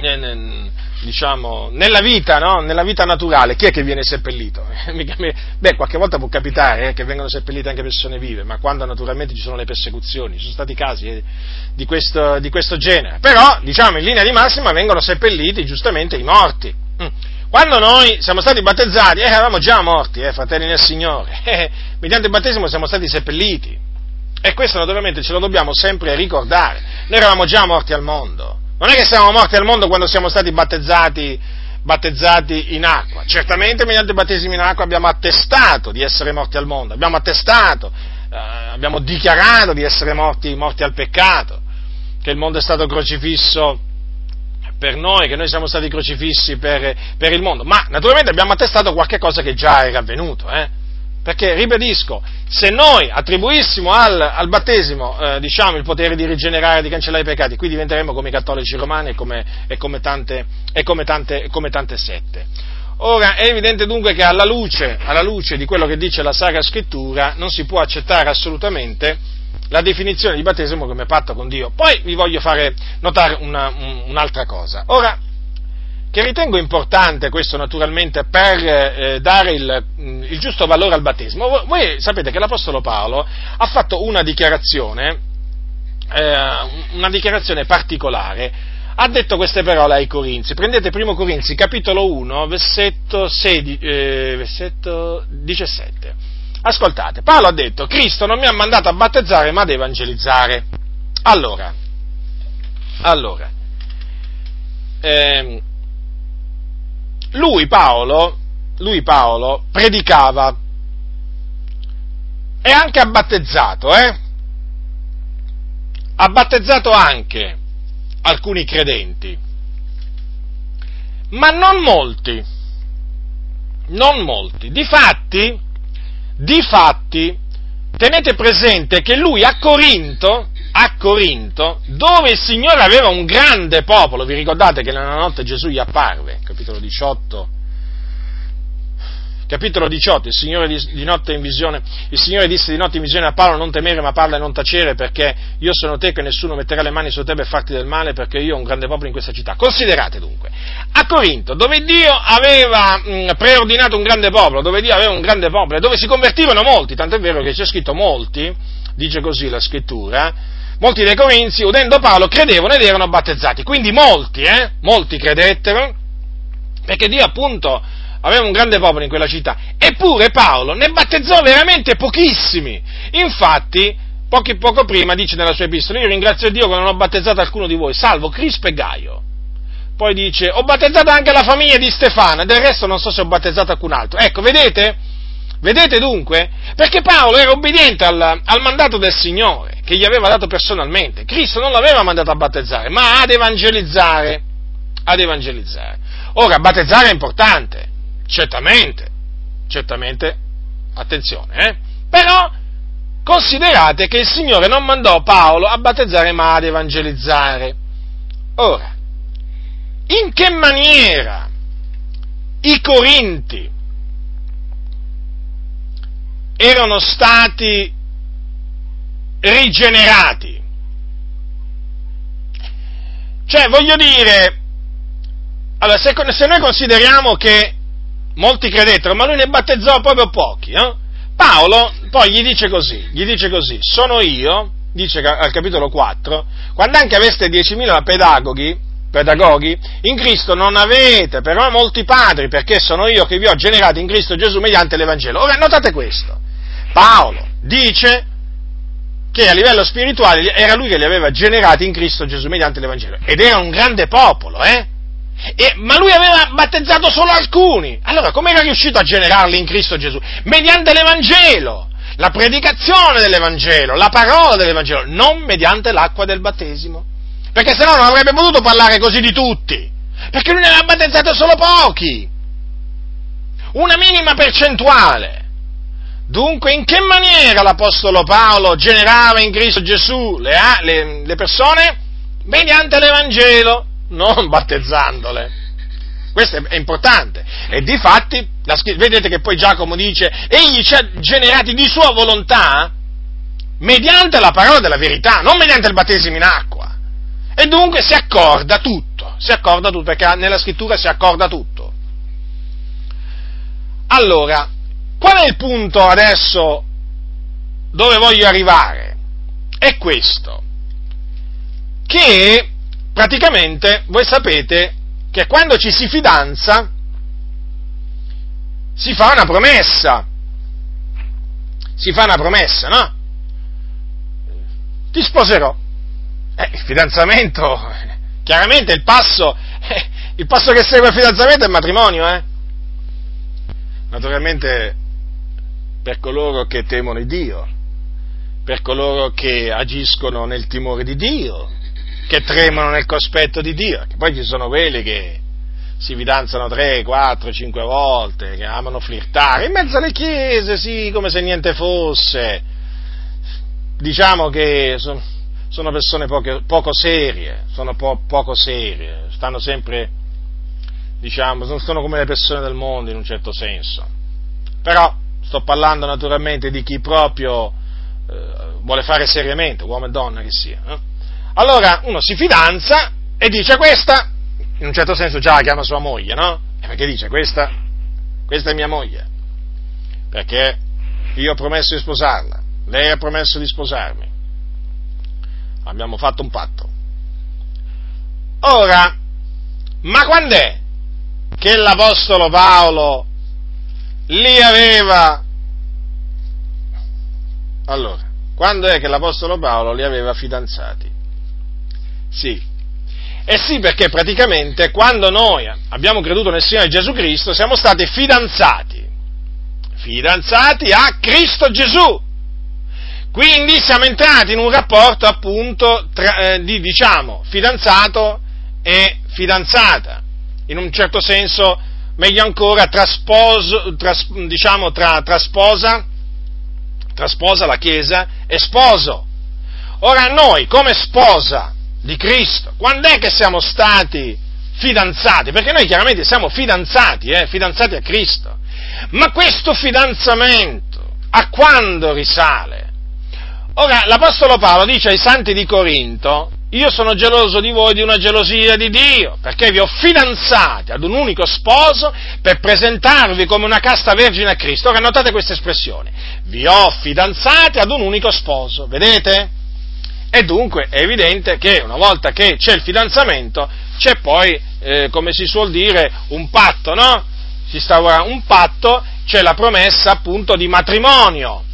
nel, diciamo, nella vita, no? nella vita naturale, chi è che viene seppellito? Beh, qualche volta può capitare eh, che vengano seppellite anche persone vive, ma quando naturalmente ci sono le persecuzioni, ci sono stati casi eh, di, questo, di, questo, genere. Però, diciamo, in linea di massima vengono seppelliti giustamente i morti. Mm. Quando noi siamo stati battezzati, eh, eravamo già morti, eh, fratelli nel Signore, eh, mediante il battesimo siamo stati seppelliti. E questo naturalmente ce lo dobbiamo sempre ricordare. Noi eravamo già morti al mondo. Non è che siamo morti al mondo quando siamo stati battezzati, battezzati in acqua. Certamente mediante il battesimo in acqua abbiamo attestato di essere morti al mondo, abbiamo attestato, eh, abbiamo dichiarato di essere morti, morti al peccato, che il mondo è stato crocifisso per noi, che noi siamo stati crocifissi per, per, il mondo, ma naturalmente abbiamo attestato qualche cosa che già era avvenuto, eh? Perché, ribadisco, se noi attribuissimo al, al battesimo eh, diciamo, il potere di rigenerare, di cancellare i peccati, qui diventeremo come i cattolici romani e come, e come, tante, e come, tante, come tante, sette. Ora, è evidente dunque che alla luce, alla luce di quello che dice la Sacra Scrittura non si può accettare assolutamente la definizione di battesimo come patto con Dio. Poi vi voglio fare notare una, un, un'altra cosa. Ora, che ritengo importante questo naturalmente per eh, dare il, mm, il, giusto valore al battesimo. Voi sapete che l'Apostolo Paolo ha fatto una dichiarazione, eh, una dichiarazione particolare, ha detto queste parole ai Corinzi. Prendete 1 Corinzi capitolo 1, versetto, 16, eh, versetto 17. Ascoltate, Paolo ha detto, Cristo non mi ha mandato a battezzare ma ad evangelizzare. Allora, allora, ehm, lui Paolo, lui Paolo predicava e anche ha battezzato, eh? Ha battezzato anche alcuni credenti, ma non molti, non molti. Difatti, difatti, tenete presente che lui a Corinto, a Corinto, dove il Signore aveva un grande popolo, vi ricordate che nella notte Gesù gli apparve, capitolo 18, capitolo 18, il Signore, di, di visione, il Signore, disse di notte in visione a Paolo non temere ma parla e non tacere perché io sono te che nessuno metterà le mani su te per farti del male perché io ho un grande popolo in questa città. Considerate dunque, a Corinto, dove Dio aveva mh, preordinato un grande popolo, dove Dio aveva un grande popolo e dove si convertivano molti, tanto è vero che c'è scritto molti, dice così la scrittura, molti dei Corinzi, udendo Paolo, credevano ed erano battezzati. Quindi molti, eh, molti credettero, perché Dio appunto aveva un grande popolo in quella città, eppure Paolo ne battezzò veramente pochissimi. Infatti, pochi, poco prima dice nella sua epistola, io ringrazio Dio che non ho battezzato alcuno di voi, salvo Crispo e Gaio. Poi dice, ho battezzato anche la famiglia di Stefano, del resto non so se ho battezzato alcun altro. Ecco, vedete? Vedete dunque? Perché Paolo era obbediente al, al, mandato del Signore, che gli aveva dato personalmente. Cristo non l'aveva mandato a battezzare, ma ad evangelizzare. Ad evangelizzare. Ora, battezzare è importante, certamente, certamente, attenzione, eh? Però considerate che il Signore non mandò Paolo a battezzare ma ad evangelizzare. Ora, in che maniera i Corinti erano stati rigenerati? Cioè, voglio dire, allora, se, se noi consideriamo che molti credettero, ma lui ne battezzò proprio pochi. Eh? Paolo poi gli dice così, gli dice così, sono io, dice al capitolo 4, quando anche aveste 10.000 pedagoghi, pedagoghi, in Cristo non avete però molti padri, perché sono io che vi ho generati in Cristo Gesù mediante l'Evangelo. Ora notate questo, Paolo dice che a livello spirituale era lui che li aveva generati in Cristo Gesù mediante l'Evangelo, ed era un grande popolo, eh? E, ma lui aveva battezzato solo alcuni. Allora, come era riuscito a generarli in Cristo Gesù? Mediante l'Evangelo, la predicazione dell'Evangelo, la parola dell'Evangelo, non mediante l'acqua del battesimo. Perché se no non avrebbe potuto parlare così di tutti. Perché lui ne aveva battezzato solo pochi. Una minima percentuale. Dunque, in che maniera l'Apostolo Paolo generava in Cristo Gesù le, le, le persone? Mediante l'Evangelo non battezzandole. Questo è importante. E di fatti, vedete che poi Giacomo dice, egli ci ha generati di sua volontà mediante la parola della verità, non mediante il battesimo in acqua. E dunque si accorda tutto. si accorda tutto, perché nella scrittura si accorda tutto. Allora, qual è il punto adesso dove voglio arrivare? È questo, che praticamente voi sapete che quando ci si fidanza si fa una promessa, si fa una promessa, no? Ti sposerò. Eh, il fidanzamento, chiaramente il passo, eh, il passo che segue il fidanzamento è il matrimonio, eh? Naturalmente per coloro che temono Dio, per coloro che agiscono nel timore di Dio, che tremano nel cospetto di Dio, che poi ci sono quelli che si fidanzano tre, quattro, cinque volte, che amano flirtare, in mezzo alle chiese, sì, come se niente fosse. Diciamo che sono, persone poche, poco serie, sono po, poco serie, stanno sempre, diciamo, sono come le persone del mondo in un certo senso. Però sto parlando naturalmente di chi proprio eh, vuole fare seriamente, uomo e donna che sia. Eh? Allora uno si fidanza e dice questa in un certo senso già la chiama sua moglie, no? Perché dice questa, questa è mia moglie, perché io ho promesso di sposarla, lei ha promesso di sposarmi, abbiamo fatto un patto. Ora, ma quando è che l'Apostolo Paolo li aveva... Allora, quando è che l'Apostolo Paolo li aveva fidanzati? Sì, eh sì, perché praticamente quando noi abbiamo creduto nel Signore Gesù Cristo siamo stati fidanzati, fidanzati a Cristo Gesù. Quindi siamo entrati in un rapporto appunto tra, eh, di, diciamo, fidanzato e fidanzata. In un certo senso, meglio ancora, tra, sposo, tra, diciamo, tra, tra sposa, tra sposa, la Chiesa, e sposo. Ora noi, come sposa, di Cristo. Quando è che siamo stati fidanzati? Perché noi chiaramente siamo fidanzati, eh, fidanzati a Cristo. Ma questo fidanzamento a quando risale? Ora, l'Apostolo Paolo dice ai santi di Corinto, io sono geloso di voi di una gelosia di Dio, perché vi ho fidanzati ad un unico sposo per presentarvi come una casta vergine a Cristo. Ora notate questa espressione, vi ho fidanzati ad un unico sposo, vedete? E dunque è evidente che una volta che c'è il fidanzamento, c'è poi, eh, come si suol dire, un patto, no? Si sta un patto, c'è la promessa appunto di matrimonio.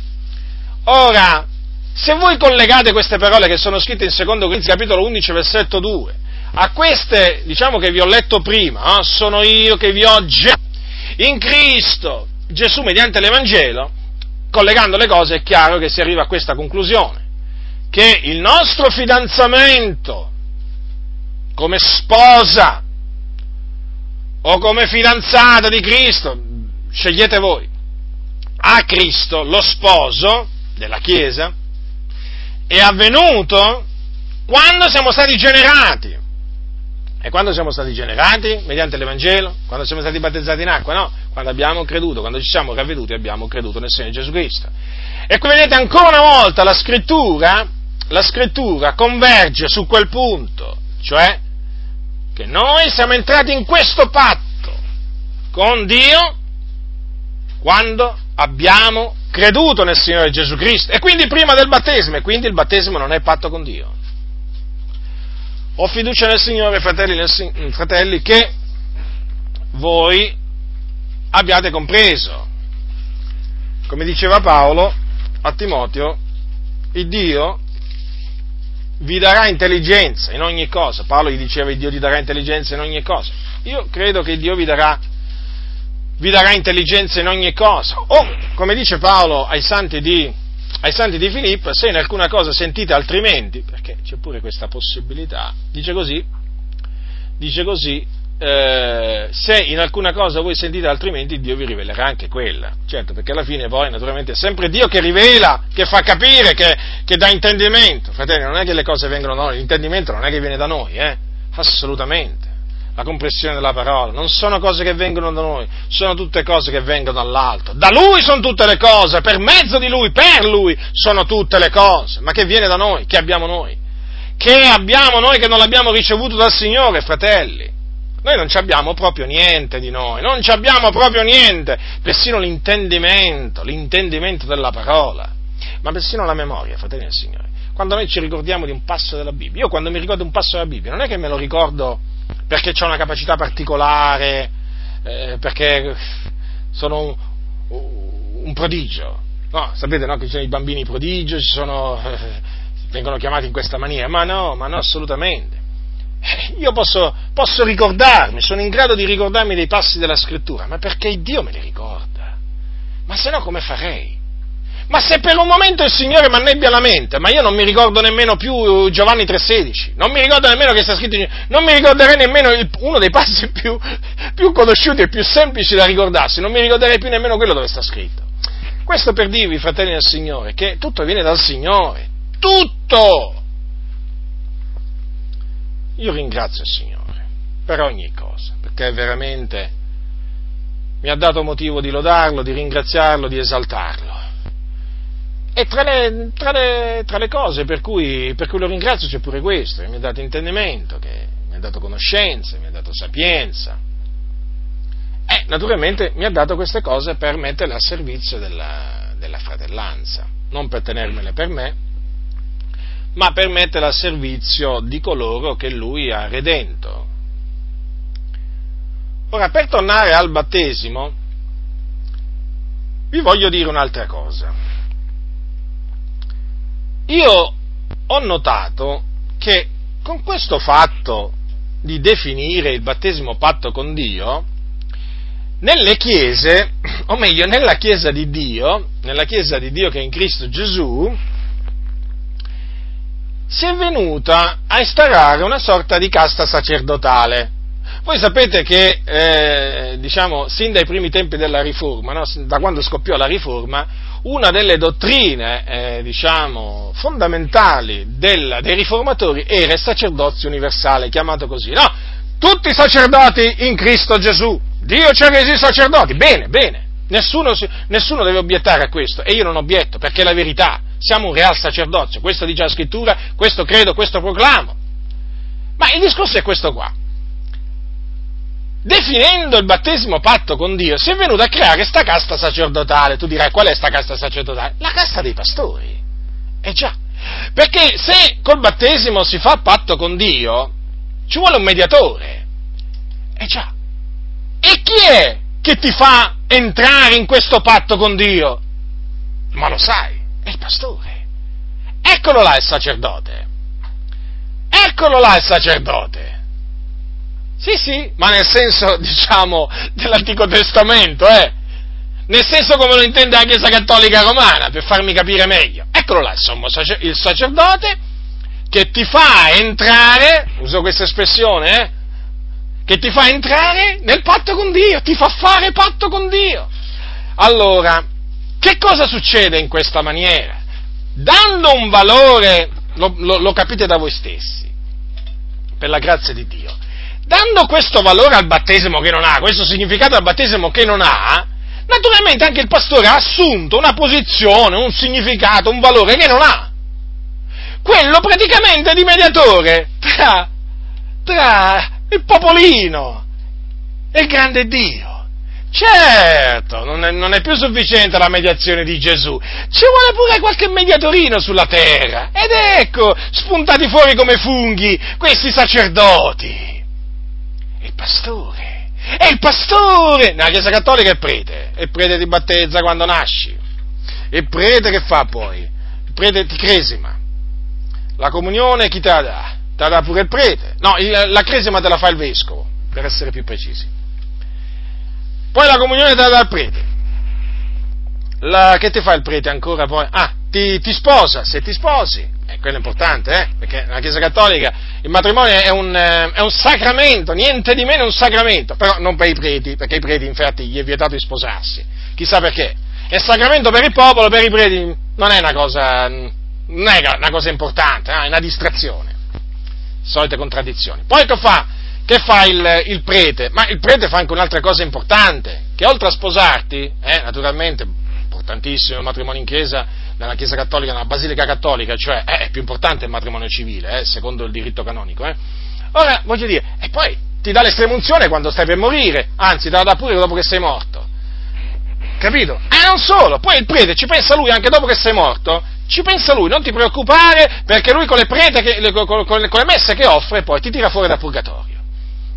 Ora, se voi collegate queste parole che sono scritte in 2 Corinzi capitolo 11 versetto 2 a queste, diciamo che vi ho letto prima, eh, sono io che vi ho già in Cristo, Gesù mediante l'Evangelo, collegando le cose è chiaro che si arriva a questa conclusione che il nostro fidanzamento come sposa o come fidanzata di Cristo, scegliete voi, a Cristo, lo sposo della Chiesa, è avvenuto quando siamo stati generati. E quando siamo stati generati? Mediante l'Evangelo? Quando siamo stati battezzati in acqua? No, quando abbiamo creduto, quando ci siamo ravveduti abbiamo creduto nel Signore Gesù Cristo. E qui vedete ancora una volta la scrittura la scrittura converge su quel punto, cioè che noi siamo entrati in questo patto con Dio quando abbiamo creduto nel Signore Gesù Cristo e quindi prima del battesimo, e quindi il battesimo non è patto con Dio. Ho fiducia nel Signore, fratelli, nel, fratelli che voi abbiate compreso. Come diceva Paolo a Timoteo, il Dio vi darà intelligenza in ogni cosa. Paolo gli diceva che Dio ti darà intelligenza in ogni cosa. Io credo che Dio vi darà, vi darà intelligenza in ogni cosa. O, come dice Paolo ai santi di, ai santi di Filippo, se in alcuna cosa sentite altrimenti, perché c'è pure questa possibilità, dice così, dice così, eh, se in alcuna cosa voi sentite altrimenti, Dio vi rivelerà anche quella. Certo, perché alla fine poi naturalmente è sempre Dio che rivela, che fa capire, che, che dà intendimento. Fratelli, non è che le cose vengono da noi, l'intendimento non è che viene da noi, eh? assolutamente. La compressione della parola, non sono cose che vengono da noi, sono tutte cose che vengono dall'alto. Da Lui sono tutte le cose, per mezzo di Lui, per Lui sono tutte le cose. Ma che viene da noi, che abbiamo noi? che abbiamo noi che non l'abbiamo ricevuto dal Signore, fratelli? Noi non abbiamo proprio niente di noi, non abbiamo proprio niente, persino l'intendimento, l'intendimento della parola, ma persino la memoria, fratelli del Signore. Quando noi ci ricordiamo di un passo della Bibbia, io quando mi ricordo un passo della Bibbia, non è che me lo ricordo perché ho una capacità particolare, eh, perché sono un, un, prodigio. No, sapete no, che ci sono i bambini prodigio, sono, eh, vengono chiamati in questa maniera, ma no, ma no, assolutamente. Eh, io posso, posso ricordarmi, sono in grado di ricordarmi dei passi della scrittura, ma perché Dio me li ricorda? Ma se no come farei? Ma se per un momento il Signore mi annebbia la mente, ma io non mi ricordo nemmeno più Giovanni 3,16, non mi ricordo nemmeno che sta scritto, non mi ricorderei nemmeno il, uno dei passi più, più conosciuti e più semplici da ricordarsi, non mi ricorderei più nemmeno quello dove sta scritto. Questo per dirvi, fratelli del Signore, che tutto viene dal Signore, tutto! Io ringrazio il Signore per ogni cosa, perché veramente mi ha dato motivo di lodarlo, di ringraziarlo, di esaltarlo. E tra le, tra le, tra le cose per cui, per cui, lo ringrazio c'è pure questo, che mi ha dato intendimento, che mi ha dato conoscenza, mi ha dato sapienza. E naturalmente mi ha dato queste cose per metterle a servizio della, della fratellanza, non per tenermele per me, ma per metterle a servizio di coloro che lui ha redento. Ora, per tornare al battesimo, vi voglio dire un'altra cosa io ho notato che con questo fatto di definire il battesimo patto con Dio, nelle chiese, o meglio nella chiesa di Dio, nella chiesa di Dio che è in Cristo Gesù, si è venuta a instaurare una sorta di casta sacerdotale. Voi sapete che, eh, diciamo, sin dai primi tempi della Riforma, no? da quando scoppiò la Riforma, una delle dottrine, eh, diciamo, fondamentali del, dei riformatori era il sacerdozio universale, chiamato così, no? Tutti i sacerdoti in Cristo Gesù. Dio ci ha resi sacerdoti. Bene, bene. Nessuno, nessuno, deve obiettare a questo e io non obietto perché è la verità. Siamo un real sacerdozio. Questo dice la scrittura, questo credo, questo proclamo. Ma il discorso è questo qua definendo il battesimo patto con Dio, si è venuto a creare questa casta sacerdotale. Tu dirai, qual è questa casta sacerdotale? La casta dei pastori. Eh già, perché se col battesimo si fa patto con Dio, ci vuole un mediatore. Eh già. E chi è che ti fa entrare in questo patto con Dio? Ma lo sai, è il pastore. Eccolo là il sacerdote. Eccolo là il sacerdote. Sì, sì, ma nel senso, diciamo, dell'Antico Testamento, eh? Nel senso come lo intende la Chiesa Cattolica Romana, per farmi capire meglio. Eccolo là, insomma, il sacerdote che ti fa entrare, uso questa espressione, eh? Che ti fa entrare nel patto con Dio, ti fa fare patto con Dio. Allora, che cosa succede in questa maniera? Dando un valore, lo, lo, lo capite da voi stessi, per la grazia di Dio, dando questo valore al battesimo che non ha, questo significato al battesimo che non ha, naturalmente anche il pastore ha assunto una posizione, un significato, un valore che non ha. Quello praticamente di mediatore tra, tra il popolino e il grande Dio. Certo, non è, non è, più sufficiente la mediazione di Gesù, ci vuole pure qualche mediatorino sulla terra. Ed ecco, spuntati fuori come funghi questi sacerdoti il pastore. È il pastore! Nella Chiesa Cattolica è prete. Il prete ti battezza quando nasci. Il prete che fa poi? Il prete ti cresima. La comunione chi te la dà? Te la dà pure il prete. No, il, la cresima te la fa il vescovo, per essere più precisi. Poi la comunione te la dà il prete. La, che ti fa il prete ancora poi? Ah, ti, ti sposa, se ti sposi, eh, quello è importante, eh? perché nella Chiesa Cattolica il matrimonio è un, eh, è un, sacramento, niente di meno è un sacramento, però non per i preti, perché i preti infatti gli è vietato di sposarsi, chissà perché. È sacramento per il popolo, per i preti non è una cosa, non è una cosa importante, eh? è una distrazione. Solite contraddizioni. Poi che fa? Che fa il, il, prete? Ma il prete fa anche un'altra cosa importante, che oltre a sposarti, eh, naturalmente, importantissimo il matrimonio in chiesa, nella Chiesa Cattolica, nella Basilica Cattolica, cioè è più importante il matrimonio civile, eh, secondo il diritto canonico. Eh. Ora, voglio dire, e poi ti dà l'estremunzione quando stai per morire, anzi te la dà pure dopo che sei morto. Capito? E non solo, poi il prete ci pensa lui anche dopo che sei morto, ci pensa lui, non ti preoccupare perché lui con le, prete che, con, con, le messe che offre poi ti tira fuori dal purgatorio.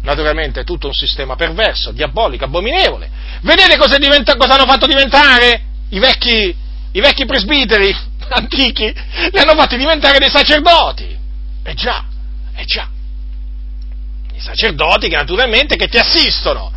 Naturalmente è tutto un sistema perverso, diabolico, abominevole. Vedete cosa, diventa, cosa hanno fatto diventare i vecchi, i vecchi presbiteri antichi? Li hanno fatti diventare dei sacerdoti. E già, e già. I sacerdoti che naturalmente che ti assistono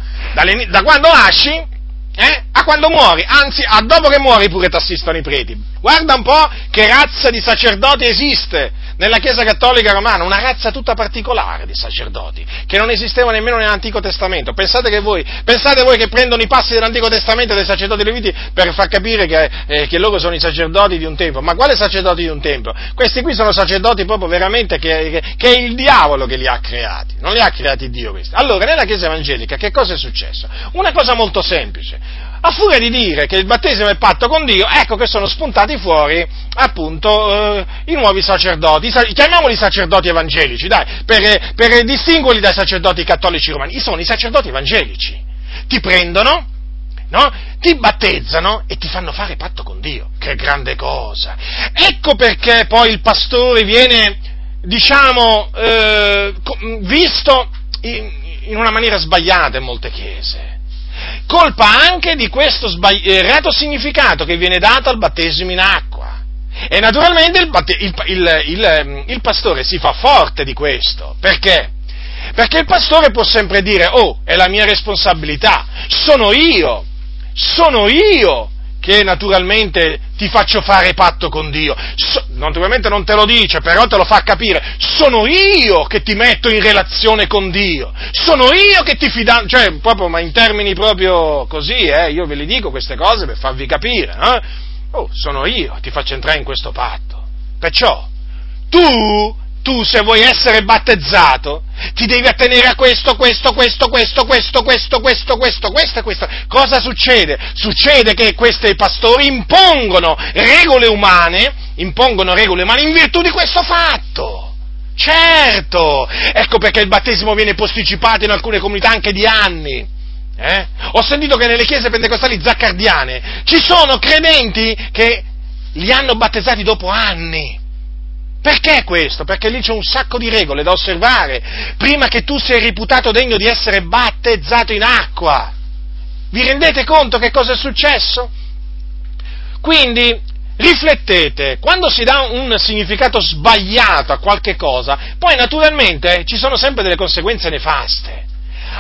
da quando nasci eh? A quando muori, anzi, a dopo che muori pure ti assistono i preti. Guarda un po' che razza di sacerdoti esiste nella Chiesa Cattolica Romana, una razza tutta particolare di sacerdoti, che non esisteva nemmeno nell'Antico Testamento. Pensate, che voi, pensate voi che prendono i passi dell'Antico Testamento dei sacerdoti leviti per far capire che, eh, che, loro sono i sacerdoti di un tempo. Ma quale sacerdoti di un tempo? Questi qui sono sacerdoti proprio veramente che, che, che è il diavolo che li ha creati, non li ha creati Dio questi. Allora, nella Chiesa Evangelica che cosa è successo? Una cosa molto semplice a furia di dire che il battesimo è patto con Dio, ecco che sono spuntati fuori appunto eh, i nuovi sacerdoti, chiamiamoli sacerdoti evangelici, dai, per, per distinguerli dai sacerdoti cattolici romani, sono i sacerdoti evangelici, ti prendono, no? ti battezzano e ti fanno fare patto con Dio, che grande cosa, ecco perché poi il pastore viene, diciamo, eh, visto in, in una maniera sbagliata in molte chiese colpa anche di questo sbagli- errato significato che viene dato al battesimo in acqua. E naturalmente il, batte- il, il, il, pastore si fa forte di questo. Perché? Perché il pastore può sempre dire, oh, è la mia responsabilità, sono io, sono io che naturalmente ti faccio fare patto con Dio. So, naturalmente non te lo dice, però te lo fa capire. Sono io che ti metto in relazione con Dio. Sono io che ti fido, cioè proprio, ma in termini proprio così, eh, io ve li dico queste cose per farvi capire. Eh? Oh, sono io che ti faccio entrare in questo patto. Perciò, tu tu se vuoi essere battezzato ti devi attenere a questo, questo, questo, questo, questo, questo, questo, questo, questo questo. Cosa succede? Succede che questi pastori impongono regole umane, impongono regole umane in virtù di questo fatto. Certo! Ecco perché il battesimo viene posticipato in alcune comunità anche di anni. Eh? Ho sentito che nelle chiese pentecostali zaccardiane ci sono credenti che li hanno battezzati dopo anni. Perché questo? Perché lì c'è un sacco di regole da osservare prima che tu sia reputato degno di essere battezzato in acqua. Vi rendete conto che cosa è successo? Quindi riflettete, quando si dà un significato sbagliato a qualche cosa, poi naturalmente ci sono sempre delle conseguenze nefaste.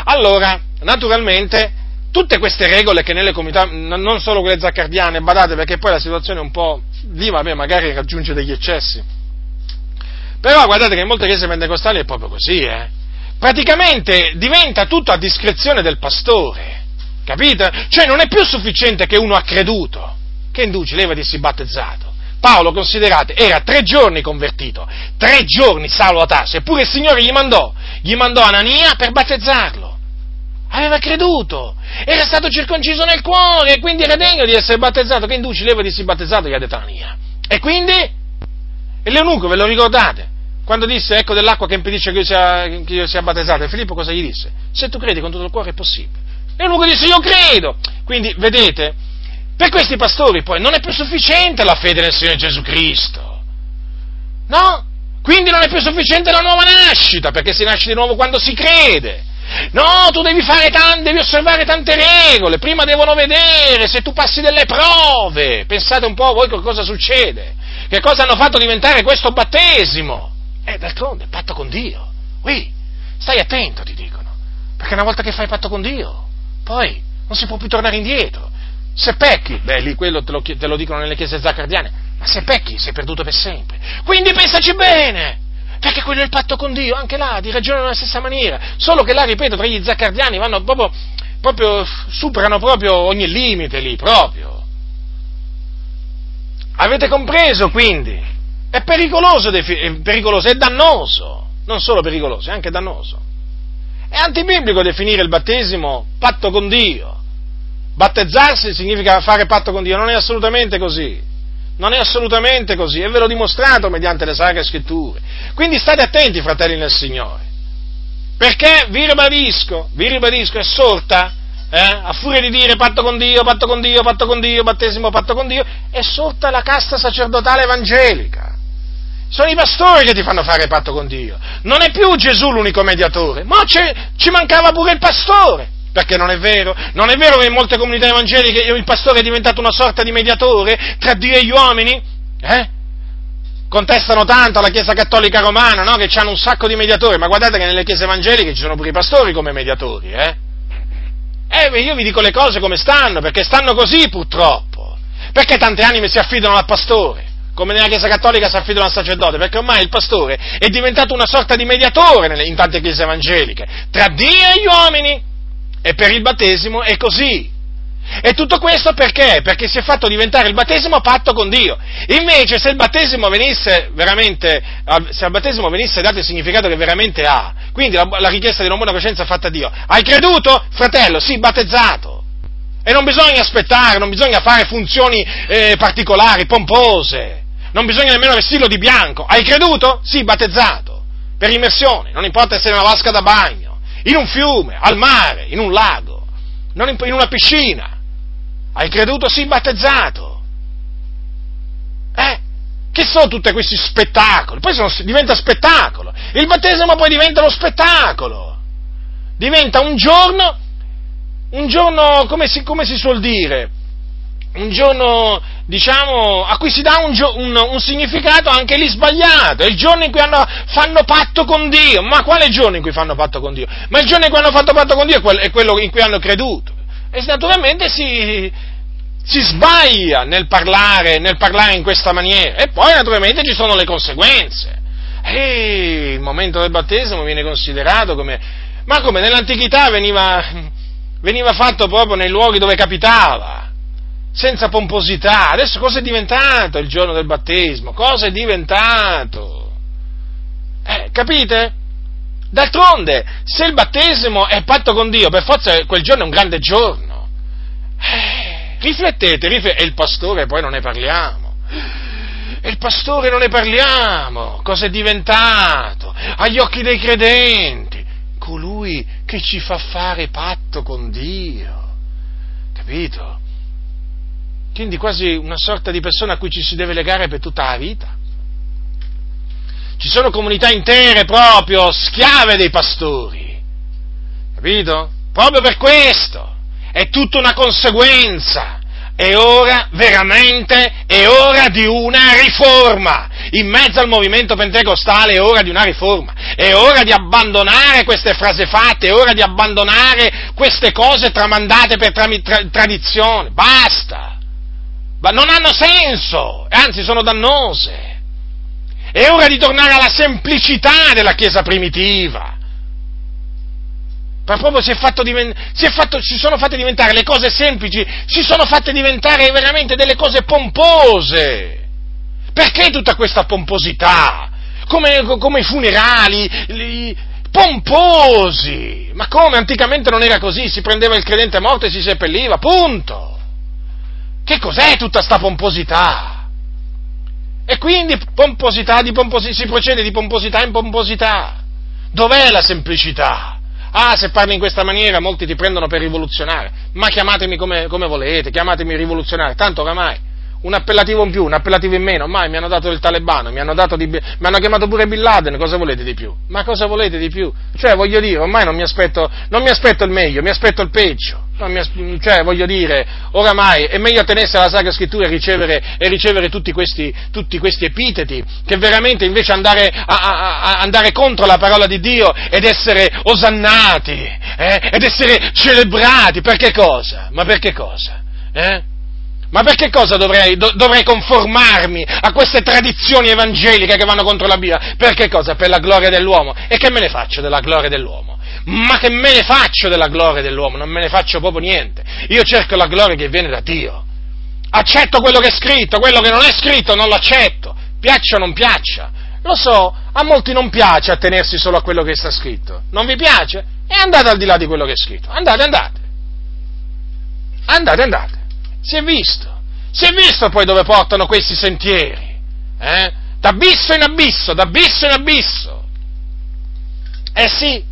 Allora, naturalmente, tutte queste regole che nelle comunità, non solo quelle zaccardiane, badate perché poi la situazione è un po', lì vabbè, magari raggiunge degli eccessi, però guardate che in molte chiese pentecostali è proprio così, eh? Praticamente diventa tutto a discrezione del pastore, capite? Cioè non è più sufficiente che uno ha creduto, che induce, levati si battezzato. Paolo, considerate, era tre giorni convertito, tre giorni Saulo a Tarso, eppure il Signore gli mandò, gli mandò Anania per battezzarlo. Aveva creduto, era stato circonciso nel cuore, e quindi era degno di essere battezzato. Che induci, levati si battezzato, gli ha detto Anania. E quindi e l'eunuco, ve lo ricordate? Quando disse, ecco dell'acqua che impedisce che io sia, che io sia battezzato, e Filippo cosa gli disse? Se tu credi con tutto il cuore è possibile. E l'eunuco disse, io credo. Quindi, vedete, per questi pastori poi non è più sufficiente la fede nel Signore Gesù Cristo. No? Quindi non è più sufficiente la nuova nascita, perché si nasce di nuovo quando si crede. No, tu devi tante, devi osservare tante regole, prima devono vedere se tu passi delle prove. Pensate un po' a voi che cosa succede. Che cosa hanno fatto diventare questo battesimo? Eh, d'altronde, patto con Dio. Ui, stai attento, ti dicono. Perché una volta che fai patto con Dio, poi non si può più tornare indietro. Se pecchi, beh, lì quello te lo, te lo dicono nelle chiese zaccardiane, ma se pecchi sei perduto per sempre. Quindi pensaci bene! Perché quello è il patto con Dio, anche là, ti ragionano nella stessa maniera. Solo che là, ripeto, tra gli zaccardiani vanno proprio, proprio, superano proprio ogni limite lì, proprio. Avete compreso quindi? È pericoloso, è pericoloso, è dannoso, non solo pericoloso, è anche dannoso. È antibiblico definire il battesimo patto con Dio. Battezzarsi significa fare patto con Dio, non è assolutamente così. Non è assolutamente così, e ve l'ho dimostrato mediante le sacre scritture. Quindi state attenti, fratelli nel Signore. Perché vi ribadisco, vi ribadisco, è sorta, eh, a furia di dire patto con Dio, patto con Dio, patto con Dio, battesimo, patto con Dio, è sorta la casta sacerdotale evangelica. Sono i pastori che ti fanno fare patto con Dio. Non è più Gesù l'unico mediatore, ma ci mancava pure il pastore. Perché non è vero? Non è vero che in molte comunità evangeliche il pastore è diventato una sorta di mediatore tra Dio e gli uomini? Eh? Contestano tanto alla Chiesa Cattolica Romana, no? Che hanno un sacco di mediatori, ma guardate che nelle chiese evangeliche ci sono pure i pastori come mediatori, eh? Eh, io vi dico le cose come stanno, perché stanno così purtroppo. Perché tante anime si affidano al pastore? come nella Chiesa Cattolica si affidano al sacerdote, perché ormai il pastore è diventato una sorta di mediatore in tante chiese evangeliche, tra Dio e gli uomini. E per il battesimo è così. E tutto questo perché? Perché si è fatto diventare il battesimo patto con Dio. Invece se il battesimo venisse veramente, se al battesimo venisse dato il significato che veramente ha, quindi la, la richiesta di una buona coscienza fatta a Dio, hai creduto? Fratello, sì, battezzato. E non bisogna aspettare, non bisogna fare funzioni eh, particolari, pompose. Non bisogna nemmeno vestirlo di bianco. Hai creduto? Sì, battezzato. Per immersione, non importa se è una vasca da bagno, in un fiume, al mare, in un lago, in, in una piscina. Hai creduto? Sì, battezzato. Eh? Che sono tutti questi spettacoli? Poi sono, diventa spettacolo. Il battesimo poi diventa lo spettacolo. Diventa un giorno, un giorno, come si, come si suol dire, un giorno, diciamo, a cui si dà un, un, un, significato anche lì sbagliato, è il giorno in cui hanno, fanno patto con Dio, ma quale giorno in cui fanno patto con Dio? Ma il giorno in cui hanno fatto patto con Dio è quello in cui hanno creduto. E naturalmente si, si sbaglia nel parlare, nel parlare in questa maniera, e poi naturalmente ci sono le conseguenze. E il momento del battesimo viene considerato come, ma come nell'antichità veniva, veniva fatto proprio nei luoghi dove capitava senza pomposità. Adesso cosa è diventato il giorno del battesimo? Cosa è diventato? Eh, capite? D'altronde, se il battesimo è patto con Dio, per forza quel giorno è un grande giorno. Eh, riflettete, riflettete, e il pastore poi non ne parliamo. E il pastore non ne parliamo. Cosa è diventato? Agli occhi dei credenti, colui che ci fa fare patto con Dio. Capito? quindi quasi una sorta di persona a cui ci si deve legare per tutta la vita. Ci sono comunità intere proprio schiave dei pastori, capito? Proprio per questo, è tutta una conseguenza. È ora, veramente, è ora di una riforma. In mezzo al movimento pentecostale è ora di una riforma. È ora di abbandonare queste frasi fatte, è ora di abbandonare queste cose tramandate per tra- tra- tradizione. Basta ma non hanno senso, anzi sono dannose. È ora di tornare alla semplicità della Chiesa primitiva. Ma proprio si, fatto, si, fatto, si sono fatte diventare le cose semplici, si sono fatte diventare veramente delle cose pompose. Perché tutta questa pomposità? Come, come i funerali, li, pomposi. Ma come? Anticamente non era così, si prendeva il credente morto e si seppelliva, punto. Che cos'è tutta sta pomposità? E quindi pomposità di pomposi- si procede di pomposità in pomposità. Dov'è la semplicità? Ah, se parli in questa maniera molti ti prendono per rivoluzionario, ma chiamatemi come, come volete, chiamatemi rivoluzionario, tanto oramai un appellativo in più, un appellativo in meno, mai mi hanno dato del talebano, mi hanno, di, mi hanno, chiamato pure Bin Laden, cosa volete di più? Ma cosa volete di più? Cioè, voglio dire, ormai non mi aspetto, non mi aspetto il meglio, mi aspetto il peggio. Mi, cioè, voglio dire, oramai è meglio attenersi alla Sacra Scrittura e ricevere, e ricevere tutti, questi, tutti, questi, epiteti, che veramente invece andare, a, a, a, andare contro la parola di Dio ed essere osannati, eh? ed essere celebrati, per che cosa? Ma per che cosa? Eh? Ma perché cosa dovrei, do, dovrei, conformarmi a queste tradizioni evangeliche che vanno contro la Bibbia? Per che cosa? Per la gloria dell'uomo. E che me ne faccio della gloria dell'uomo? Ma che me ne faccio della gloria dell'uomo? Non me ne faccio proprio niente. Io cerco la gloria che viene da Dio. Accetto quello che è scritto, quello che non è scritto non lo accetto. Piaccia o non piaccia. Lo so, a molti non piace attenersi solo a quello che sta scritto. Non vi piace? E andate al di là di quello che è scritto. Andate, andate. Andate, andate. Si è visto. Si è visto poi dove portano questi sentieri, eh? D'abisso in abisso, d'abisso in abisso. Eh sì.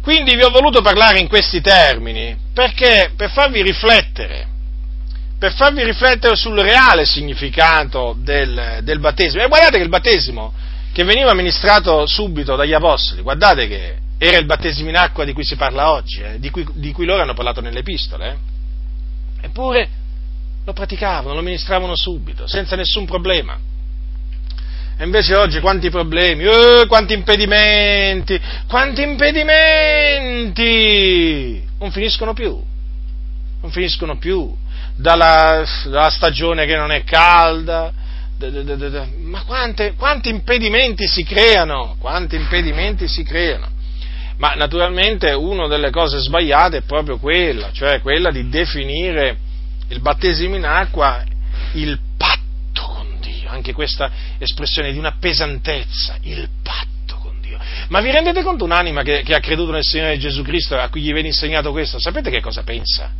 Quindi vi ho voluto parlare in questi termini perché per farvi riflettere, per farvi riflettere sul reale significato del, del battesimo. E guardate che il battesimo che veniva amministrato subito dagli apostoli, guardate che era il battesimo in acqua di cui si parla oggi, eh, di, cui, di, cui, loro hanno parlato nelle epistole. Eh. Eppure lo praticavano, lo amministravano subito, senza nessun problema. E invece oggi quanti problemi, eh, quanti impedimenti, quanti impedimenti! Non finiscono più, non finiscono più. Dalla, dalla stagione che non è calda, ma quante, quanti impedimenti si creano, quanti impedimenti si creano. Ma naturalmente una delle cose sbagliate è proprio quella, cioè quella di definire il battesimo in acqua il patto con Dio, anche questa espressione di una pesantezza, il patto con Dio. Ma vi rendete conto un'anima che, che ha creduto nel Signore Gesù Cristo, a cui gli viene insegnato questo, sapete che cosa pensa?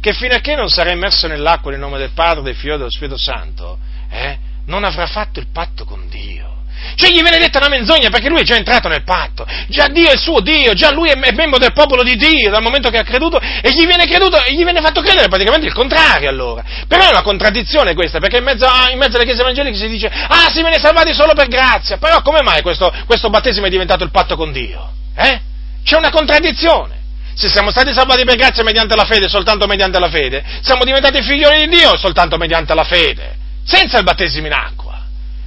Che fino a che non sarà immerso nell'acqua nel nome del Padre, del Figlio e dello Spirito Santo, eh, non avrà fatto il patto con Dio. Cioè gli viene detta una menzogna perché lui è già entrato nel patto, già Dio è il suo Dio, già lui è membro del popolo di Dio dal momento che ha creduto e gli viene, creduto, e gli viene fatto credere praticamente il contrario allora. Però è una contraddizione questa perché in mezzo, in mezzo alle chiese evangeliche si dice ah si viene salvati solo per grazia, però come mai questo, questo battesimo è diventato il patto con Dio? Eh? C'è una contraddizione. Se siamo stati salvati per grazia mediante la fede, soltanto mediante la fede, siamo diventati figlioli di Dio soltanto mediante la fede senza il battesimo in acqua.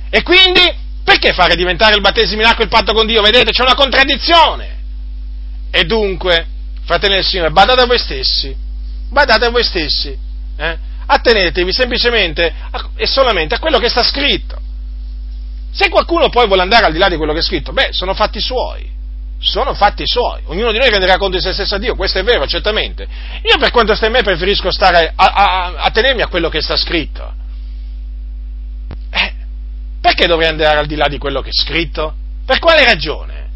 E quindi, perché fare diventare il battesimo in acqua il patto con Dio? Vedete, c'è una contraddizione. E dunque, fratelli del Signore, badate a voi stessi, badate a voi stessi, eh? attenetevi semplicemente a, e solamente a quello che sta scritto. Se qualcuno poi vuole andare al di là di quello che è scritto, beh, sono fatti suoi, sono fatti suoi. Ognuno di noi renderà conto di se stesso a Dio, questo è vero, certamente. Io per quanto sta in me preferisco stare a, a, a tenermi a quello che sta scritto. Perché dovrei andare al di là di quello che è scritto? Per quale ragione?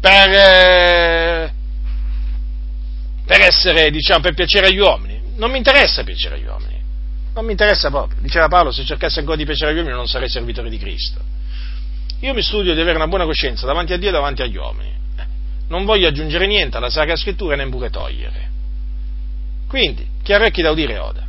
Per, eh, per essere, diciamo, per piacere agli uomini? Non mi interessa piacere agli uomini. Non mi interessa proprio. Diceva Paolo, se cercassi ancora di piacere agli uomini non sarei servitore di Cristo. Io mi studio di avere una buona coscienza davanti a Dio e davanti agli uomini. Eh, non voglio aggiungere niente alla Sacra Scrittura e neppure togliere. Quindi, chi ha orecchi da udire oda.